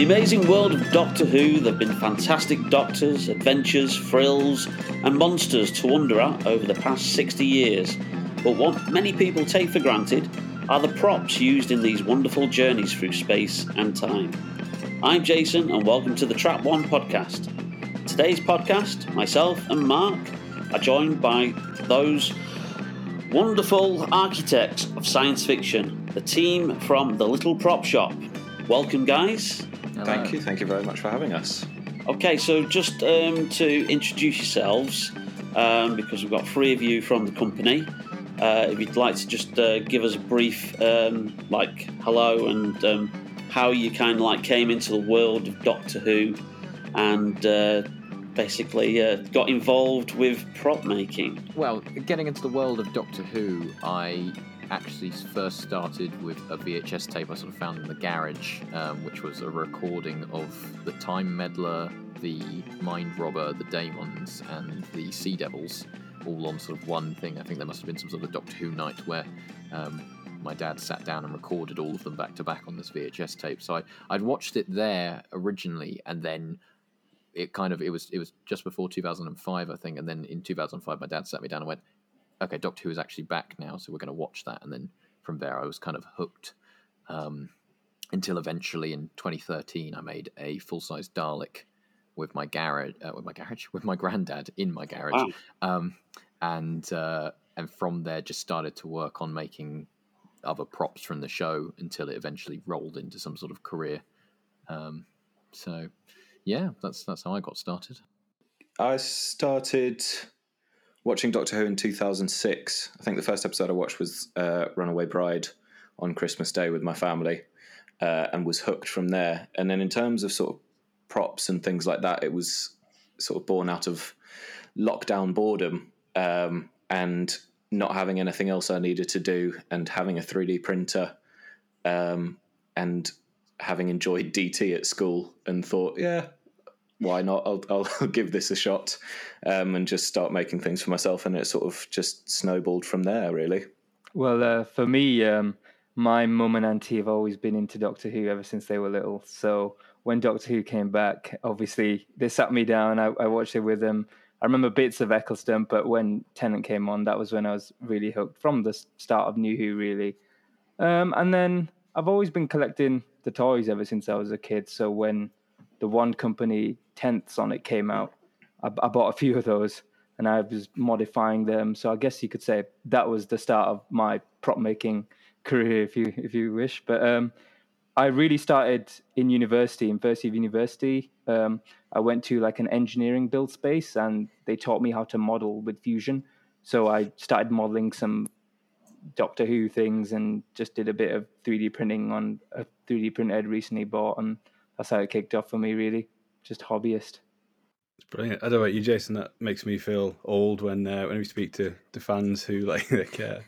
the amazing world of Doctor Who, there have been fantastic doctors, adventures, frills, and monsters to wonder at over the past 60 years. But what many people take for granted are the props used in these wonderful journeys through space and time. I'm Jason, and welcome to the Trap One podcast. Today's podcast, myself and Mark are joined by those wonderful architects of science fiction, the team from the Little Prop Shop. Welcome, guys. Thank you. Thank you very much for having us. Okay, so just um, to introduce yourselves, um, because we've got three of you from the company. Uh, if you'd like to just uh, give us a brief, um, like, hello and um, how you kind of like came into the world of Doctor Who and uh, basically uh, got involved with prop making. Well, getting into the world of Doctor Who, I actually first started with a VHS tape I sort of found in the garage, um, which was a recording of the Time Meddler, the Mind Robber, the Daemons, and the Sea Devils, all on sort of one thing. I think there must have been some sort of Doctor Who night where um, my dad sat down and recorded all of them back to back on this VHS tape. So I, I'd watched it there originally, and then it kind of it was it was just before 2005 i think and then in 2005 my dad sat me down and went okay doctor who is actually back now so we're going to watch that and then from there i was kind of hooked um, until eventually in 2013 i made a full-size dalek with my garage uh, with my garage with my granddad in my garage Wow. um, and uh, and from there just started to work on making other props from the show until it eventually rolled into some sort of career um, so yeah, that's that's how I got started. I started watching Doctor Who in 2006. I think the first episode I watched was uh, Runaway Bride on Christmas Day with my family uh, and was hooked from there. And then in terms of sort of props and things like that, it was sort of born out of lockdown boredom um, and not having anything else I needed to do and having a 3D printer um, and having enjoyed DT at school and thought, yeah, why not? I'll, I'll give this a shot um, and just start making things for myself. And it sort of just snowballed from there, really. Well, uh, for me, um, my mum and auntie have always been into Doctor Who ever since they were little. So when Doctor Who came back, obviously they sat me down. I, I watched it with them. I remember bits of Eccleston, but when Tennant came on, that was when I was really hooked from the start of New Who, really. Um, and then I've always been collecting the toys ever since I was a kid. So when the Wand Company 10th Sonic came out, I, I bought a few of those and I was modifying them. So I guess you could say that was the start of my prop making career, if you if you wish. But um, I really started in university, in first year of university. Um, I went to like an engineering build space, and they taught me how to model with Fusion. So I started modeling some Doctor Who things, and just did a bit of 3D printing on a 3D printer I'd recently bought, and that's how it kicked off for me. Really, just hobbyist. It's brilliant. I don't know about you, Jason. That makes me feel old when uh, when we speak to, to fans who like like uh,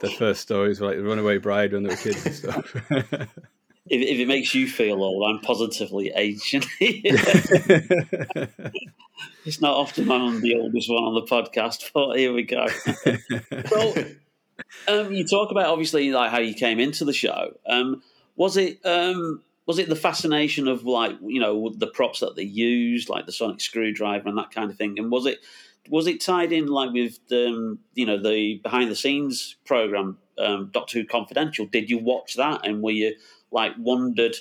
their first stories were like the Runaway Bride when they were kids and stuff. If, if it makes you feel old, I'm positively aged. it's not often I'm the oldest one on the podcast, but here we go. so, um, you talk about obviously like how you came into the show. Um, was it um, was it the fascination of like you know the props that they used, like the sonic screwdriver and that kind of thing, and was it was it tied in like with um, you know the behind the scenes program um, Doctor Who Confidential? Did you watch that and were you like wondered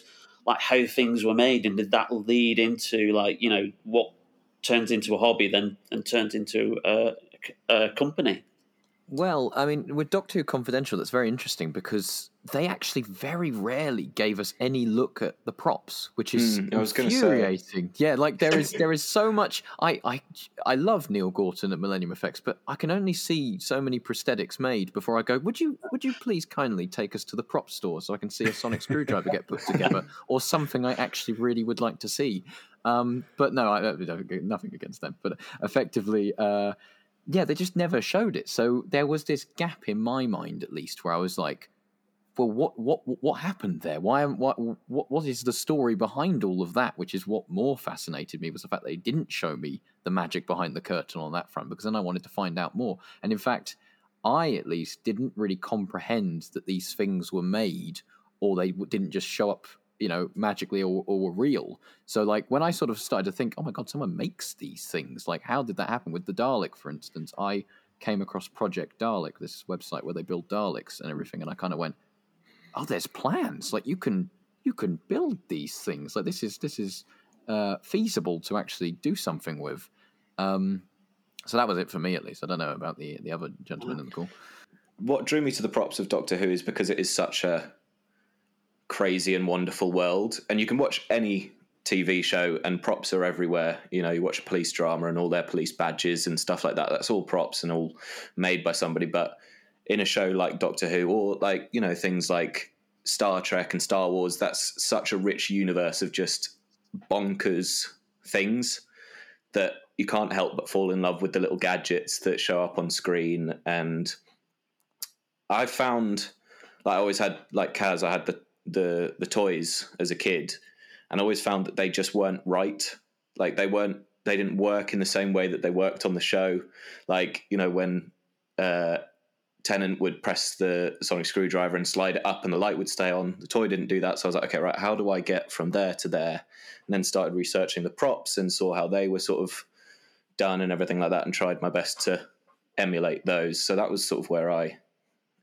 like how things were made and did that lead into like you know what turns into a hobby then and turns into a, a company? Well, I mean, with Doctor Who Confidential, that's very interesting because they actually very rarely gave us any look at the props, which is Hmm, I was infuriating. Yeah, like there is there is so much. I I I love Neil Gorton at Millennium Effects, but I can only see so many prosthetics made before I go. Would you would you please kindly take us to the prop store so I can see a sonic screwdriver get put together or something I actually really would like to see? Um, but no, I, I nothing against them. But effectively, uh, yeah, they just never showed it. So there was this gap in my mind, at least, where I was like, "Well, what what what happened there? Why what what what is the story behind all of that?" Which is what more fascinated me was the fact they didn't show me the magic behind the curtain on that front, because then I wanted to find out more. And in fact, I at least didn't really comprehend that these things were made, or they didn't just show up you know, magically or, or real. So like when I sort of started to think, oh my god, someone makes these things. Like how did that happen with the Dalek, for instance? I came across Project Dalek, this website where they build Daleks and everything, and I kind of went, oh, there's plans. Like you can you can build these things. Like this is this is uh, feasible to actually do something with. Um, so that was it for me, at least. I don't know about the the other gentlemen in the call. What drew me to the props of Doctor Who is because it is such a crazy and wonderful world, and you can watch any TV show and props are everywhere. You know, you watch a police drama and all their police badges and stuff like that. That's all props and all made by somebody. But in a show like Doctor Who or like, you know, things like Star Trek and Star Wars, that's such a rich universe of just bonkers things that you can't help but fall in love with the little gadgets that show up on screen. And I found, like, I always had, like Kaz, I had the the the toys as a kid, and I always found that they just weren't right. Like they weren't, they didn't work in the same way that they worked on the show. Like you know when uh, Tennant would press the sonic screwdriver and slide it up, and the light would stay on. The toy didn't do that, so I was like, okay, right, how do I get from there to there? And then started researching the props and saw how they were sort of done and everything like that, and tried my best to emulate those. So that was sort of where I,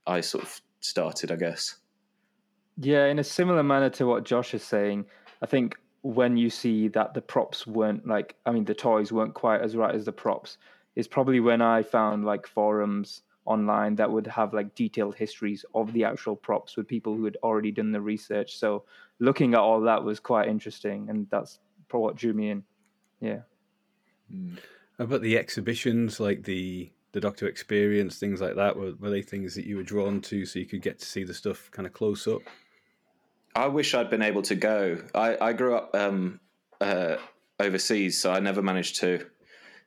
I sort of started, I guess. Yeah, in a similar manner to what Josh is saying, I think when you see that the props weren't like, I mean, the toys weren't quite as right as the props, is probably when I found like forums online that would have like detailed histories of the actual props with people who had already done the research. So looking at all that was quite interesting, and that's what drew me in. Yeah. Mm. About the exhibitions, like the the Doctor Experience, things like that, were, were they things that you were drawn to so you could get to see the stuff kind of close up? I wish I'd been able to go. I, I grew up um, uh, overseas, so I never managed to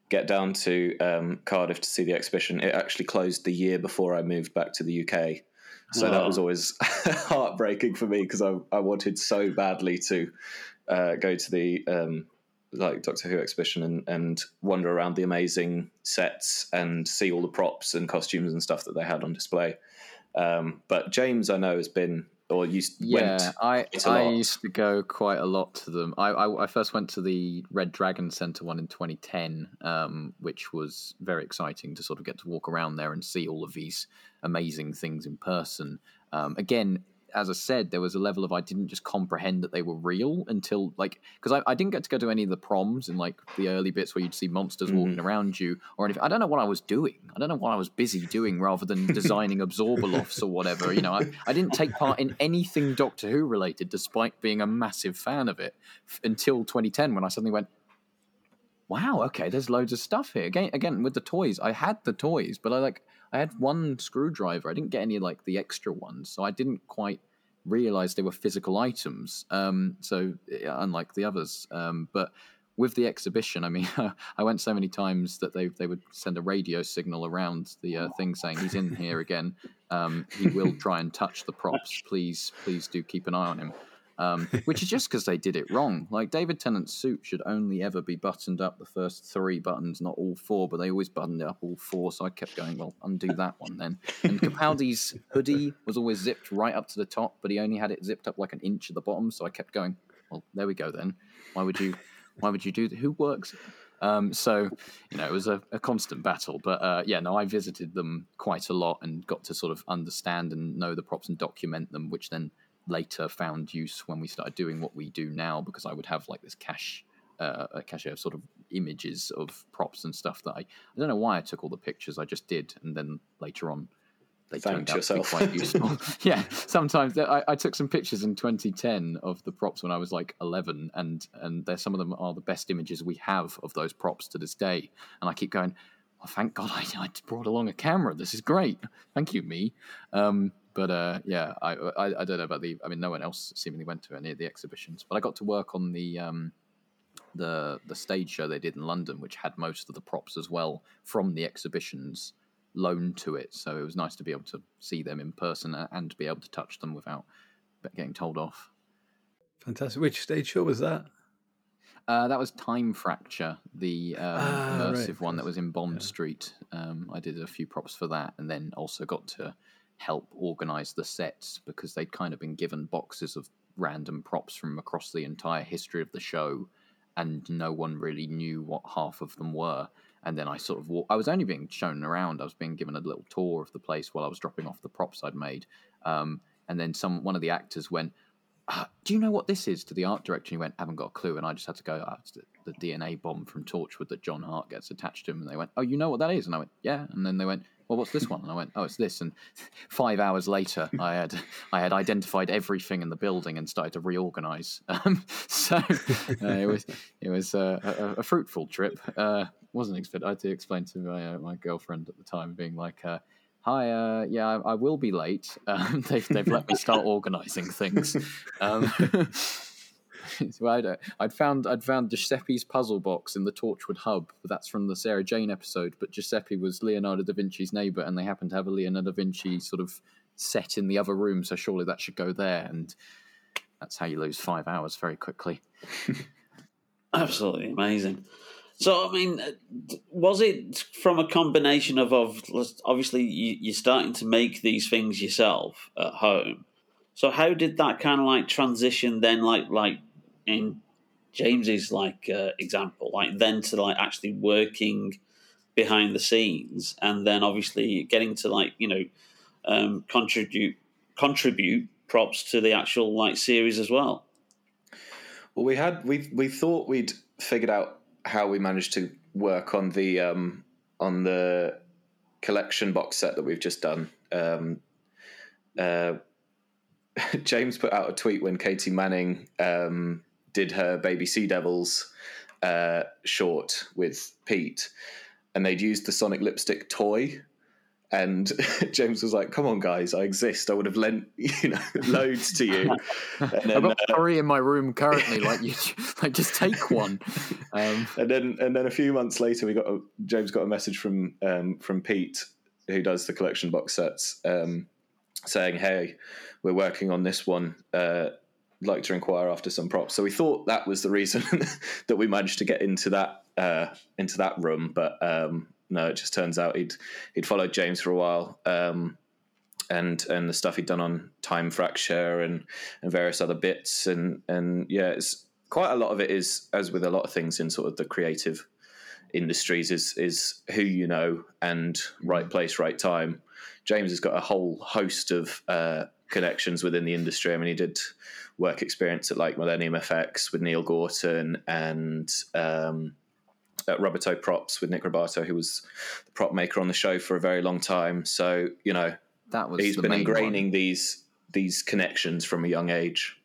get down to um, Cardiff to see the exhibition. It actually closed the year before I moved back to the UK. So oh. that was always heartbreaking for me because I, I wanted so badly to uh, go to the um, like Doctor Who exhibition and, and wander around the amazing sets and see all the props and costumes and stuff that they had on display. Um, but James, I know, has been or you yeah, I I used to go quite a lot to them. I, I, I first went to the Red Dragon Center one in 2010, um, which was very exciting to sort of get to walk around there and see all of these amazing things in person. Um, again, as I said, there was a level of I didn't just comprehend that they were real until like because I, I didn't get to go to any of the proms in like the early bits where you'd see monsters mm. walking around you or anything. I don't know what I was doing. I don't know what I was busy doing rather than designing absorbaloffs or whatever. You know, I, I didn't take part in anything Doctor Who related, despite being a massive fan of it f- until 2010 when I suddenly went. Wow, okay, there's loads of stuff here. Again, again with the toys, I had the toys, but I like I had one screwdriver. I didn't get any like the extra ones, so I didn't quite realize they were physical items. Um, so unlike the others, um, but with the exhibition, I mean, I went so many times that they they would send a radio signal around the uh, thing saying he's in here again. Um, he will try and touch the props. Please, please do keep an eye on him um, which is just because they did it wrong. Like David Tennant's suit should only ever be buttoned up the first three buttons, not all four, but they always buttoned it up all four. So I kept going, well, undo that one then. And Capaldi's hoodie was always zipped right up to the top, but he only had it zipped up like an inch at the bottom. So I kept going, well, there we go then. Why would you? Why would you do that? Who works? Um, so, you know, it was a, a constant battle. But uh, yeah, no, I visited them quite a lot and got to sort of understand and know the props and document them, which then later found use when we started doing what we do now because I would have like this cache uh, a cache of sort of images of props and stuff that I I don't know why I took all the pictures I just did and then later on they Thank turned yourself. out to be quite useful. yeah, sometimes I, I, took some pictures in 2010 of the props when I was like 11, and and there some of them are the best images we have of those props to this day. And I keep going, oh, thank God I, I brought along a camera. This is great. Thank you, me. Um, but uh, yeah, I, I, I don't know about the. I mean, no one else seemingly went to any of the exhibitions, but I got to work on the um, the the stage show they did in London, which had most of the props as well from the exhibitions loaned to it. So it was nice to be able to see them in person and to be able to touch them without getting told off. Fantastic. Which stage show was that? Uh, that was Time Fracture, the um, ah, immersive right. one that was in Bond yeah. Street. Um, I did a few props for that, and then also got to help organize the sets because they'd kind of been given boxes of random props from across the entire history of the show, and no one really knew what half of them were. And then I sort of walk, I was only being shown around. I was being given a little tour of the place while I was dropping off the props I'd made. Um, and then some one of the actors went, uh, "Do you know what this is?" To the art director, and he went, "Haven't got a clue." And I just had to go, oh, "It's the, the DNA bomb from Torchwood that John Hart gets attached to him." And they went, "Oh, you know what that is?" And I went, "Yeah." And then they went, well, what's this one? And I went, oh, it's this. And five hours later, I had I had identified everything in the building and started to reorganize. Um, so uh, it was it was uh, a, a, fruitful trip. Uh, wasn't expected. I had to explain to my uh, my girlfriend at the time, being like. Uh, Hi, uh, yeah, I, I, will be late. Um, they've, they've let me start organising things. Um, so I'd, I'd found I'd found Giuseppe's puzzle box in the Torchwood hub. That's from the Sarah Jane episode. But Giuseppe was Leonardo da Vinci's neighbor, and they happened to have a Leonardo da Vinci sort of set in the other room. So surely that should go there. And that's how you lose five hours very quickly. Absolutely amazing. So, I mean, uh, was it from a combination of, of obviously you're starting to make these things yourself at home? So, how did that kind of like transition then, like like in James's like uh, example, like then to like actually working behind the scenes, and then obviously getting to like you know um, contribute contribute props to the actual like series as well. Well, we had we we thought we'd figured out how we managed to work on the um, on the collection box set that we've just done. Um, uh, James put out a tweet when Katie Manning um, did her Baby Sea Devils uh, short with Pete, and they'd used the Sonic lipstick toy. And James was like, "Come on, guys, I exist. I would have lent you know loads to you." And then, I've got uh, three in my room currently. like you, like just take one. Um, and then and then a few months later, we got a, James got a message from um, from Pete, who does the collection box sets, um, saying, "Hey, we're working on this one. Uh, like to inquire after some props. So we thought that was the reason that we managed to get into that uh, into that room, but um, no, it just turns out he'd he'd followed James for a while, um, and and the stuff he'd done on time fracture and and various other bits, and and yeah, it's quite a lot of it is as with a lot of things in sort of the creative industries is is who you know and right place, right time. James has got a whole host of uh, connections within the industry. I mean, he did work experience at like Millennium FX with Neil Gorton and um, at Roboto Props with Nick Robatto, who was the prop maker on the show for a very long time. So you know that was he's been ingraining one. these these connections from a young age.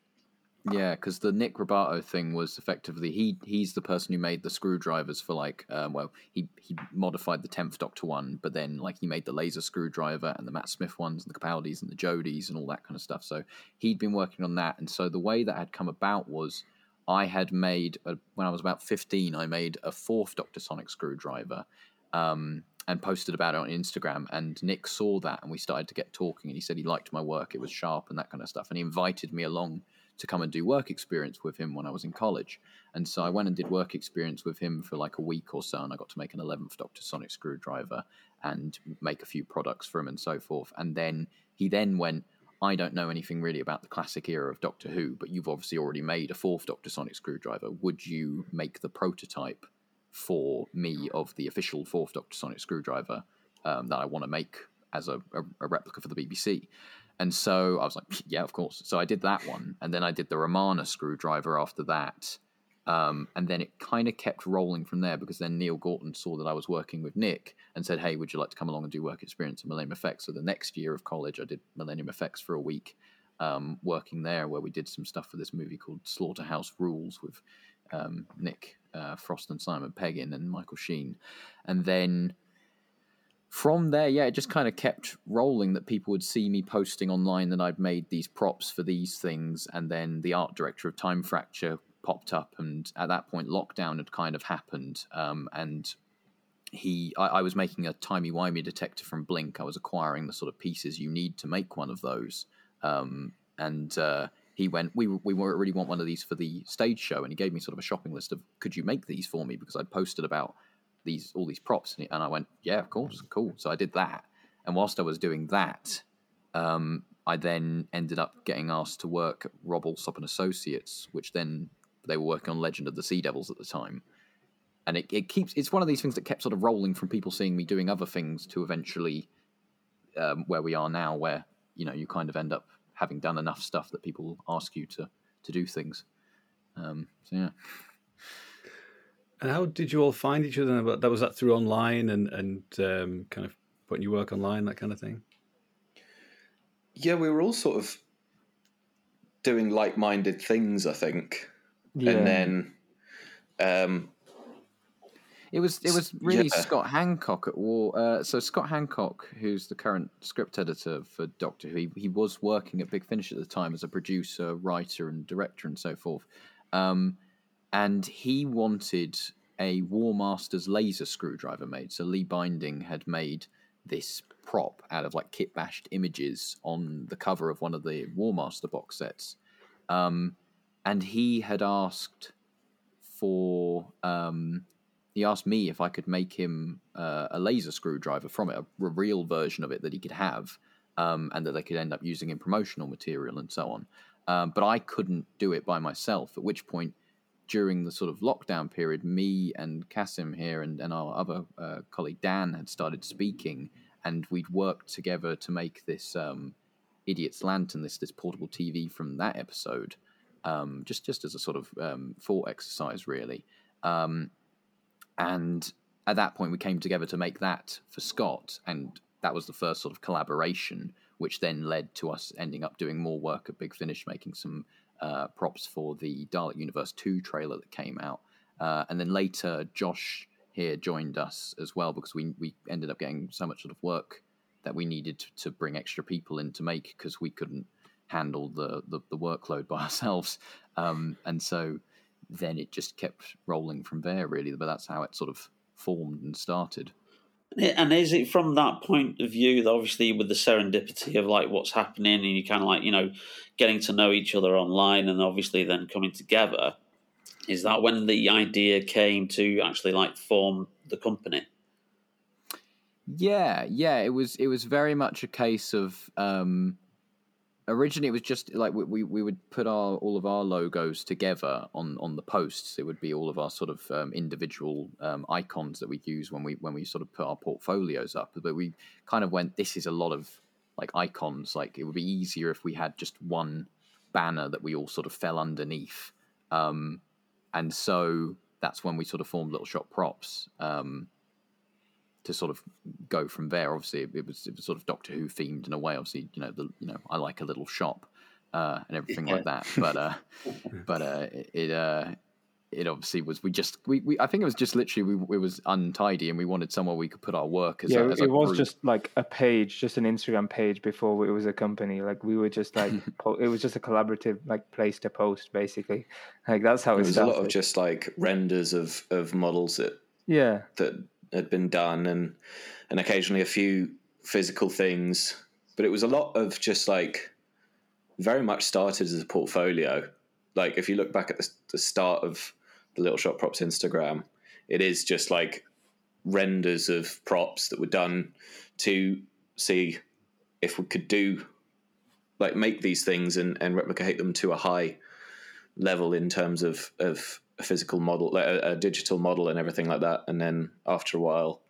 Yeah, because the Nick Robatto thing was effectively he he's the person who made the screwdrivers for like um, well he he modified the tenth Doctor one, but then like he made the laser screwdriver and the Matt Smith ones and the Capaldis and the Jodies and all that kind of stuff. So he'd been working on that, and so the way that had come about was I had made a, when I was about fifteen, I made a fourth Doctor Sonic screwdriver. Um, and posted about it on Instagram. And Nick saw that, and we started to get talking. And he said he liked my work; it was sharp and that kind of stuff. And he invited me along to come and do work experience with him when I was in college. And so I went and did work experience with him for like a week or so, and I got to make an 11th Doctor Sonic screwdriver and make a few products for him and so forth. And then he then went, I don't know anything really about the classic era of Doctor Who, but you've obviously already made a fourth Doctor Sonic screwdriver. Would you make the prototype for me of the official fourth Doctor Sonic screwdriver um, that I want to make as a, a, a replica for the BBC? And so I was like, yeah, of course. So I did that one. And then I did the Romana screwdriver after that. Um, and then it kind of kept rolling from there because then Neil Gorton saw that I was working with Nick and said, hey, would you like to come along and do work experience at Millennium Effects? So the next year of college, I did Millennium Effects for a week, um, working there where we did some stuff for this movie called Slaughterhouse Rules with um, Nick uh, Frost and Simon Pegg in and Michael Sheen. And then from there, yeah, it just kind of kept rolling that people would see me posting online that I'd made these props for these things, and then the art director of Time Fracture popped up, and at that point, lockdown had kind of happened, um, and he, I, I, was making a timey wimey detector from Blink. I was acquiring the sort of pieces you need to make one of those, um, and uh, he went, we we really want one of these for the stage show, and he gave me sort of a shopping list of could you make these for me because I'd posted about these all these props, and I went, yeah, of course, cool. So I did that, and whilst I was doing that, Um, I then ended up getting asked to work at Rob Allsopp and Associates, which then they were working on Legend of the Sea Devils at the time. And it, it keeps it's one of these things that kept sort of rolling from people seeing me doing other things to eventually um, where we are now, where you know you kind of end up having done enough stuff that people ask you to to do things. Um, so yeah. And how did you all find each other? That was that through online and and um, kind of putting your work online, that kind of thing. Yeah, we were all sort of doing like-minded things, I think, Yeah. and then um, It was it was really Yeah. Scott Handcock at War. Uh, so Scott Handcock, who's the current script editor for Doctor Who, he, he was working at Big Finish at the time as a producer, writer, and director, and so forth. Um, and he wanted a War Masters laser screwdriver made. So Lee Binding had made this prop out of like kit bashed images on the cover of one of the War Master box sets. Um, and he had asked for um, he asked me if I could make him uh, a laser screwdriver from it, a, a real version of it that he could have, um, and that they could end up using in promotional material and so on. Um, but I couldn't do it by myself. At which point, during the sort of lockdown period, me and Kasim here and, and our other uh, colleague Dan had started speaking, and we'd worked together to make this um, Idiot's Lantern, this this portable TV from that episode, um, just just as a sort of um, thought exercise, really. Um, and at that point, we came together to make that for Scott, and that was the first sort of collaboration, which then led to us ending up doing more work at Big Finish, making some uh, props for the Dalek Universe 2 trailer that came out. Uh, and then later, Josh here joined us as well because we, we ended up getting so much sort of work that we needed to, to bring extra people in to make because we couldn't handle the, the, the workload by ourselves. Um, and so then it just kept rolling from there, really. But that's how it sort of formed and started. And is it from that point of view that obviously with the serendipity of like what's happening and you kind of like, you know, getting to know each other online and obviously then coming together, is that when the idea came to actually like form the company? Yeah, yeah, it was it was very much a case of um originally it was just like we, we, we would put our all of our logos together on on the posts. It would be all of our sort of um, individual um, icons that we use when we when we sort of put our portfolios up. But we kind of went, this is a lot of like icons. Like it would be easier if we had just one banner that we all sort of fell underneath. Um, and so that's when we sort of formed Little Shop Props. Um, to sort of go from there. Obviously, it, was it was sort of Doctor Who themed in a way. Obviously, you know, the you know, I like a little shop uh, and everything Yeah. like that. But uh, but uh, it uh, it obviously was. We just we, we I think it was just literally we it was untidy and we wanted somewhere we could put our work as yeah, a, as a it was group. just like a page, just an Instagram page before it was a company. Like we were just like, po- it was just a collaborative like place to post, basically. Like that's how it it, was a lot of just like renders of of models that yeah, that had been done and and occasionally a few physical things. But it was a lot of just like very much started as a portfolio. Like if you look back at the, the start of the little shop props instagram it is just like renders of props that were done to see if we could do like make these things and, and replicate them to a high level in terms of of a physical model, like a, a digital model, and everything like that. And then after a while,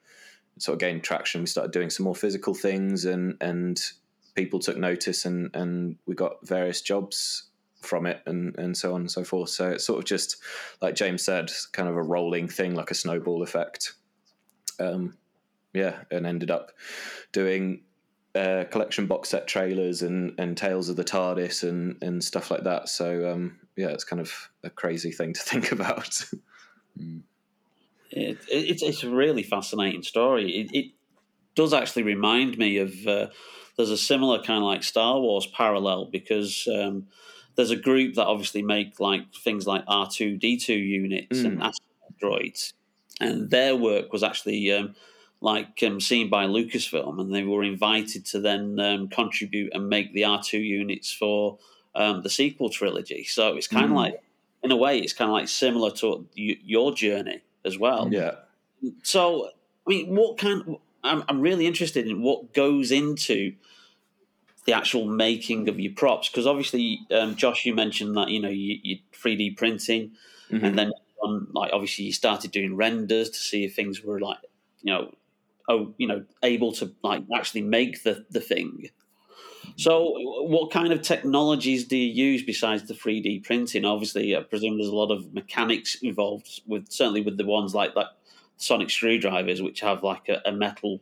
sort of gained traction. We started doing some more physical things, and and people took notice, and and we got various jobs from it, and and so on and so forth. So it's sort of just like James said, kind of a rolling thing, like a snowball effect. Um, yeah, and ended up doing uh, collection box set trailers and, and tales of the TARDIS and, and stuff like that. So um, yeah, it's kind of a crazy thing to think about. It, it, it's it's a really fascinating story. It, it does actually remind me of uh, there's a similar kind of like Star Wars parallel because um, there's a group that obviously make like things like R two D two units and asteroids, and their work was actually um, like um, seen by Lucasfilm, and they were invited to then um, contribute and make the R two units for um, the sequel trilogy. So it's kind of like, in a way, it's kind of like similar to your journey as well. yeah. So, I mean, what kind? I'm I'm really interested in what goes into the actual making of your props? Because obviously, um, Josh, you mentioned that you know you, you 3D printing, Mhm. and then um, like obviously you started doing renders to see if things were like you know oh you know able to like actually make the the thing. So, what kind of technologies do you use besides the 3D printing? Obviously, I presume there's a lot of mechanics involved with certainly with the ones like like sonic screwdrivers, which have like a, a metal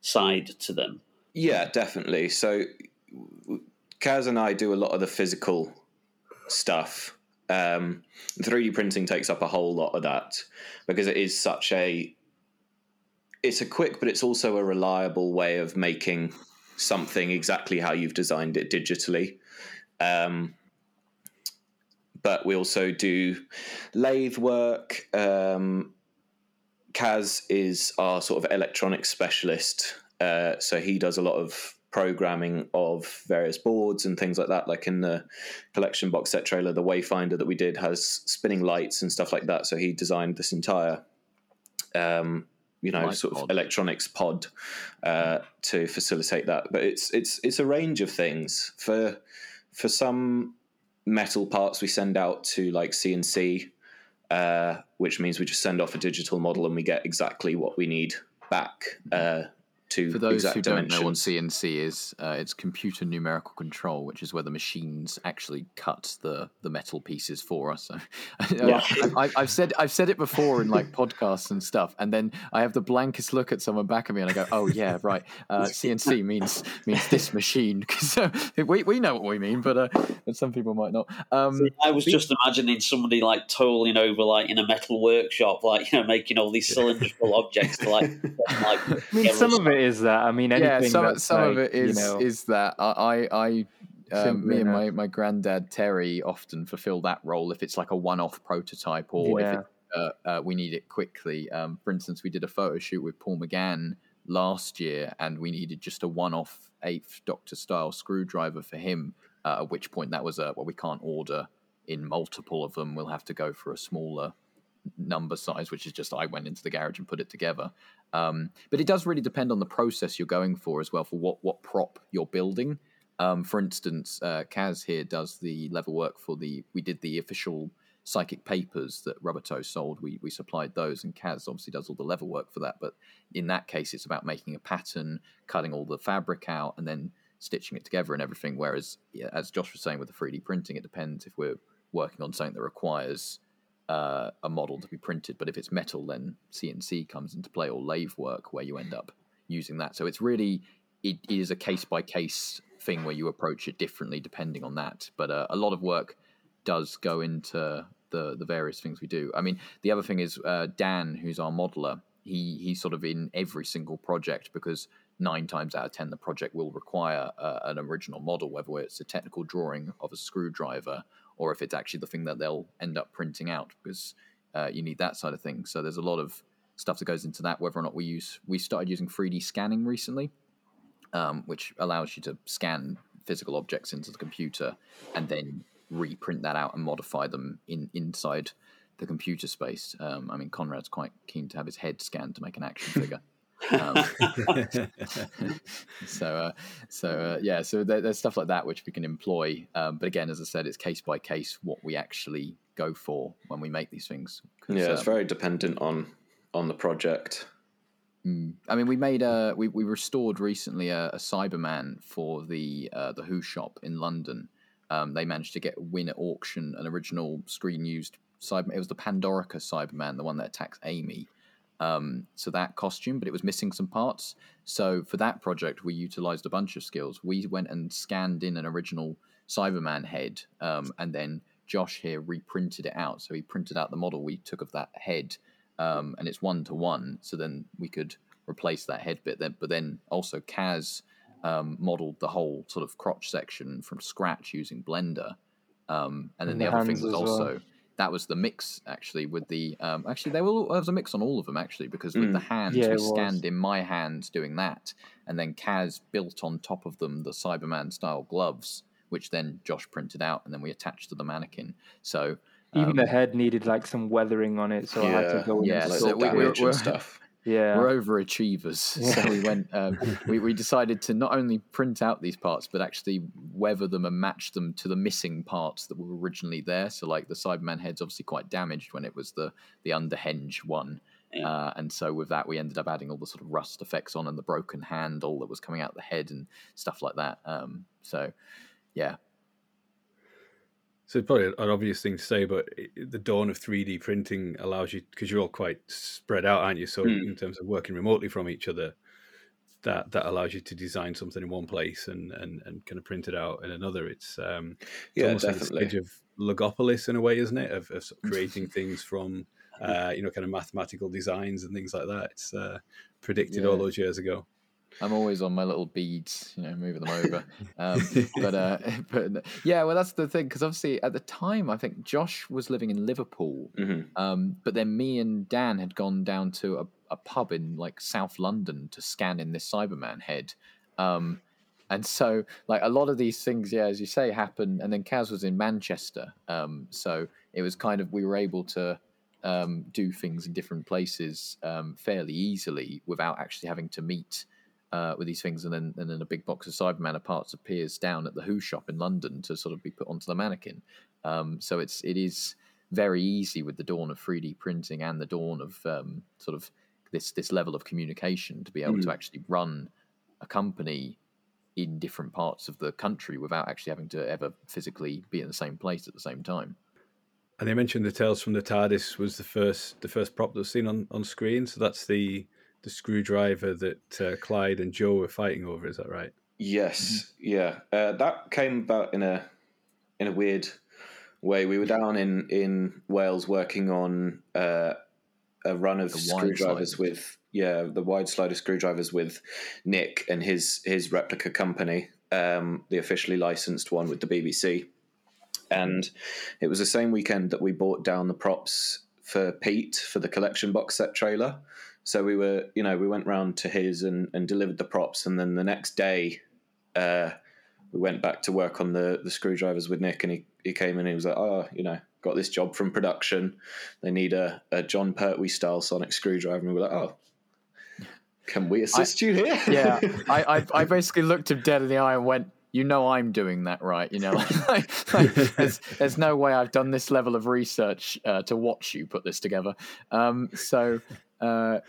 side to them. Yeah, definitely. So Kaz and I do a lot of the physical stuff. Um, 3D printing takes up a whole lot of that because it is such a it's a quick but it's also a reliable way of making something exactly how you've designed it digitally. Um, but we also do lathe work. Um, Kaz is our sort of electronics specialist, uh, so he does a lot of programming of various boards and things like that. Like in the collection box set trailer, the Wayfinder that we did has spinning lights and stuff like that. So he designed this entire, um, you know, Light sort of electronics pod uh, to facilitate that. But it's it's it's a range of things for for some metal parts we send out to like CNC uh, which means we just send off a digital model and we get exactly what we need back uh, to For those who don't know what. CNC is, uh, it's computer numerical control, which is where the machines actually cut the, the metal pieces for us. So, Yeah. I, I've said I've said it before in like podcasts and stuff, and then I have the blankest look at someone back of me, and I go, "Oh yeah, right. Uh, CNC means means this machine." Because uh, we we know what we mean, but uh, but some people might not. Um, I was just imagining somebody like toiling over like in a metal workshop, like you know, making all these cylindrical objects to like, like I mean, some of it is that. I mean, anything yeah, some some of it is you know, is that I I. I um, me and my, my granddad Terry often fulfill that role if it's like a one-off prototype or if it, uh, uh, we need it quickly. Um, for instance, we did a photo shoot with Paul McGann last year, and we needed just a one-off eighth Doctor style screwdriver for him. Uh, at which point, that was a well, we can't order in multiple of them. We'll have to go for a smaller number size, which is just I went into the garage and put it together. Um, but it does really depend on the process you're going for as well, for what what prop you're building. Um, for instance, uh, Kaz here does the level work for the. We did the official psychic papers that Rubbertoe sold. We we supplied those, and Kaz obviously does all the level work for that. But in that case, it's about making a pattern, cutting all the fabric out, and then stitching it together and everything. Whereas, yeah, as Josh was saying with the 3D printing, it depends if we're working on something that requires uh, a model to be printed. But if it's metal, then CNC comes into play or lathe work, where you end up using that. So it's really it is a case by case thing where you approach it differently depending on that. But uh, a lot of work does go into the the various things we do. I mean, the other thing is uh, Dan, who's our modeler. He he's sort of in every single project because nine times out of ten the project will require uh, an original model, whether it's a technical drawing of a screwdriver or if it's actually the thing that they'll end up printing out because uh, you need that side of things. So there's a lot of stuff that goes into that. Whether or not we use we started using 3D scanning recently, um, which allows you to scan physical objects into the computer and then reprint that out and modify them in inside the computer space. Um, I mean, Conrad's quite keen to have his head scanned to make an action figure. Um, so, uh, so uh, yeah, so there, there's stuff like that which we can employ. Um, but again, as I said, it's case by case what we actually go for when we make these things. Yeah, it's um, very dependent on on the project. Mm. I mean, we made a we, we restored recently a, a Cyberman for the uh, the Who shop in London. Um, they managed to get win at auction an original screen used Cyber. It was the Pandorica Cyberman, the one that attacks Amy. Um, so that costume, but it was missing some parts. So for that project, we utilized a bunch of skills. We went and scanned in an original Cyberman head, um, and then Josh here reprinted it out. So he printed out the model we took of that head, um, and it's one to one. So then we could replace that head bit. Then, but then also Kaz um, modeled the whole sort of crotch section from scratch using Blender. Um, and then And the, the other thing was as well. Also that was the mix actually with the um, actually there, were, there was a mix on all of them actually because with the hands Yeah, we it was. scanned in my hands doing that and then Kaz built on top of them the Cyberman style gloves which then Josh printed out and then we attached to the mannequin so Even um, the head needed like some weathering on it, so I had to go Yeah, and like so sort we- we- we're- and stuff. Yeah. we're overachievers. So we went. Um, we we decided to not only print out these parts, but actually weather them and match them to the missing parts that were originally there. So like the Cyberman head's obviously quite damaged when it was the the underhenge one. Yeah. Uh, and so with that, we ended up adding all the sort of rust effects on and the broken handle that was coming out of the head and stuff like that. Um, so, yeah, So it's probably an obvious thing to say, but the dawn of 3D printing allows you because you're all quite spread out, aren't you? So Mm. in terms of working remotely from each other, that that allows you to design something in one place and and, and kind of print it out in another. It's um, it's Yeah, almost like definitely. the stage of Logopolis in a way, isn't it? Of, of sort of creating things from uh, you know kind of mathematical designs and things like that. It's uh, predicted all those years ago. I'm always on my little beads, you know, moving them over. Um, but uh, but yeah, well, that's the thing because obviously at the time, I think Josh was living in Liverpool, hmm um, but then me and Dan had gone down to a, a pub in like South London to scan in this Cyberman head. Um, and so, like a lot of these things, yeah, as you say, happen. And then Kaz was in Manchester, um, so it was kind of we were able to um, do things in different places um, fairly easily without actually having to meet uh, with these things. And then, and then a big box of Cyberman parts appears down at the Who shop in London to sort of be put onto the mannequin. Um, so it's it is very easy with the dawn of 3D printing and the dawn of um, sort of this this level of communication to be able to actually run a company in different parts of the country without actually having to ever physically be in the same place at the same time. And they mentioned the Tales from the TARDIS was the first the first prop that was seen on, on screen. So that's the the screwdriver that uh, Clyde and Jo were fighting over. Is that right? Yes, yeah. Uh, that came about in a in a weird way. We were down in in Wales working on uh, a run of The screwdrivers sliders. with yeah the wide slider screwdrivers with Nick and his his replica company, um, the officially licensed one with the BBC. And it was the same weekend that we bought down the props for Pete for the collection box set trailer. So we were, you know, we went round to his and, and delivered the props, and then the next day, uh, we went back to work on the the screwdrivers with Nick, and he, he came in and he was like, oh, you know, got this job from production. They need a, a Jon Pertwee style sonic screwdriver, and we were like, oh, can we assist you here? Yeah, I, I I basically looked him dead in the eye and went, "You know, I'm doing that, right? You know, like, like, there's there's no way I've done this level of research uh, to watch you put this together." Um, so. Uh,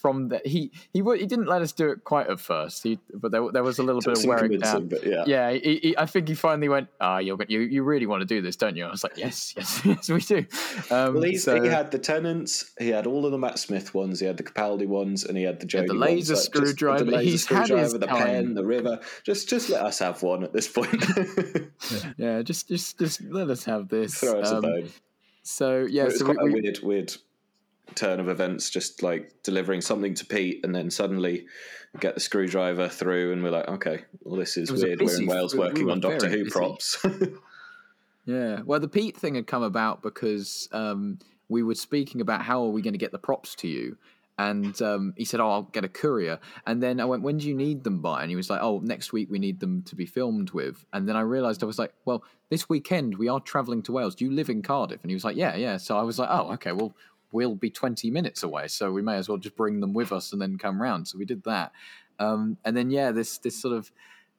from the, he he he didn't let us do it quite at first. He, but there there was a little bit of wearing down. yeah. Yeah, he, he, I think he finally went. Ah, you're, you you really want to do this, don't you? I was like, yes, yes, yes, we do. Um, Well, so- he had the Tennants. he had all of the Matt Smith ones, he had the Capaldi ones, and he had the Jodie the ones, laser just screwdriver. the laser He's had his screwdriver, the time. pen, the river. Just, just let us have one at this point. yeah, just just just let us have this. Throw us Um, a bone. So yeah, so we, a we, weird, weird turn of events. Just like delivering something to Pete, and then suddenly get the screwdriver through, and we're like, okay, well, this is It was a weird. We're in Wales we- we working were on Doctor Who busy. props. Yeah, well, the Pete thing had come about because um, we were speaking about how are we going to get the props to you, and um, he said, "Oh, I'll get a courier." And then I went, "When do you need them by?" And he was like, "Oh, next week we need them to be filmed with." And then I realised I was like, "Well, this weekend we are travelling to Wales. Do you live in Cardiff?" And he was like, "Yeah, yeah." So I was like, "Oh, okay. Well, we'll be twenty minutes away, so we may as well just bring them with us and then come round." So we did that, um, and then yeah, this this sort of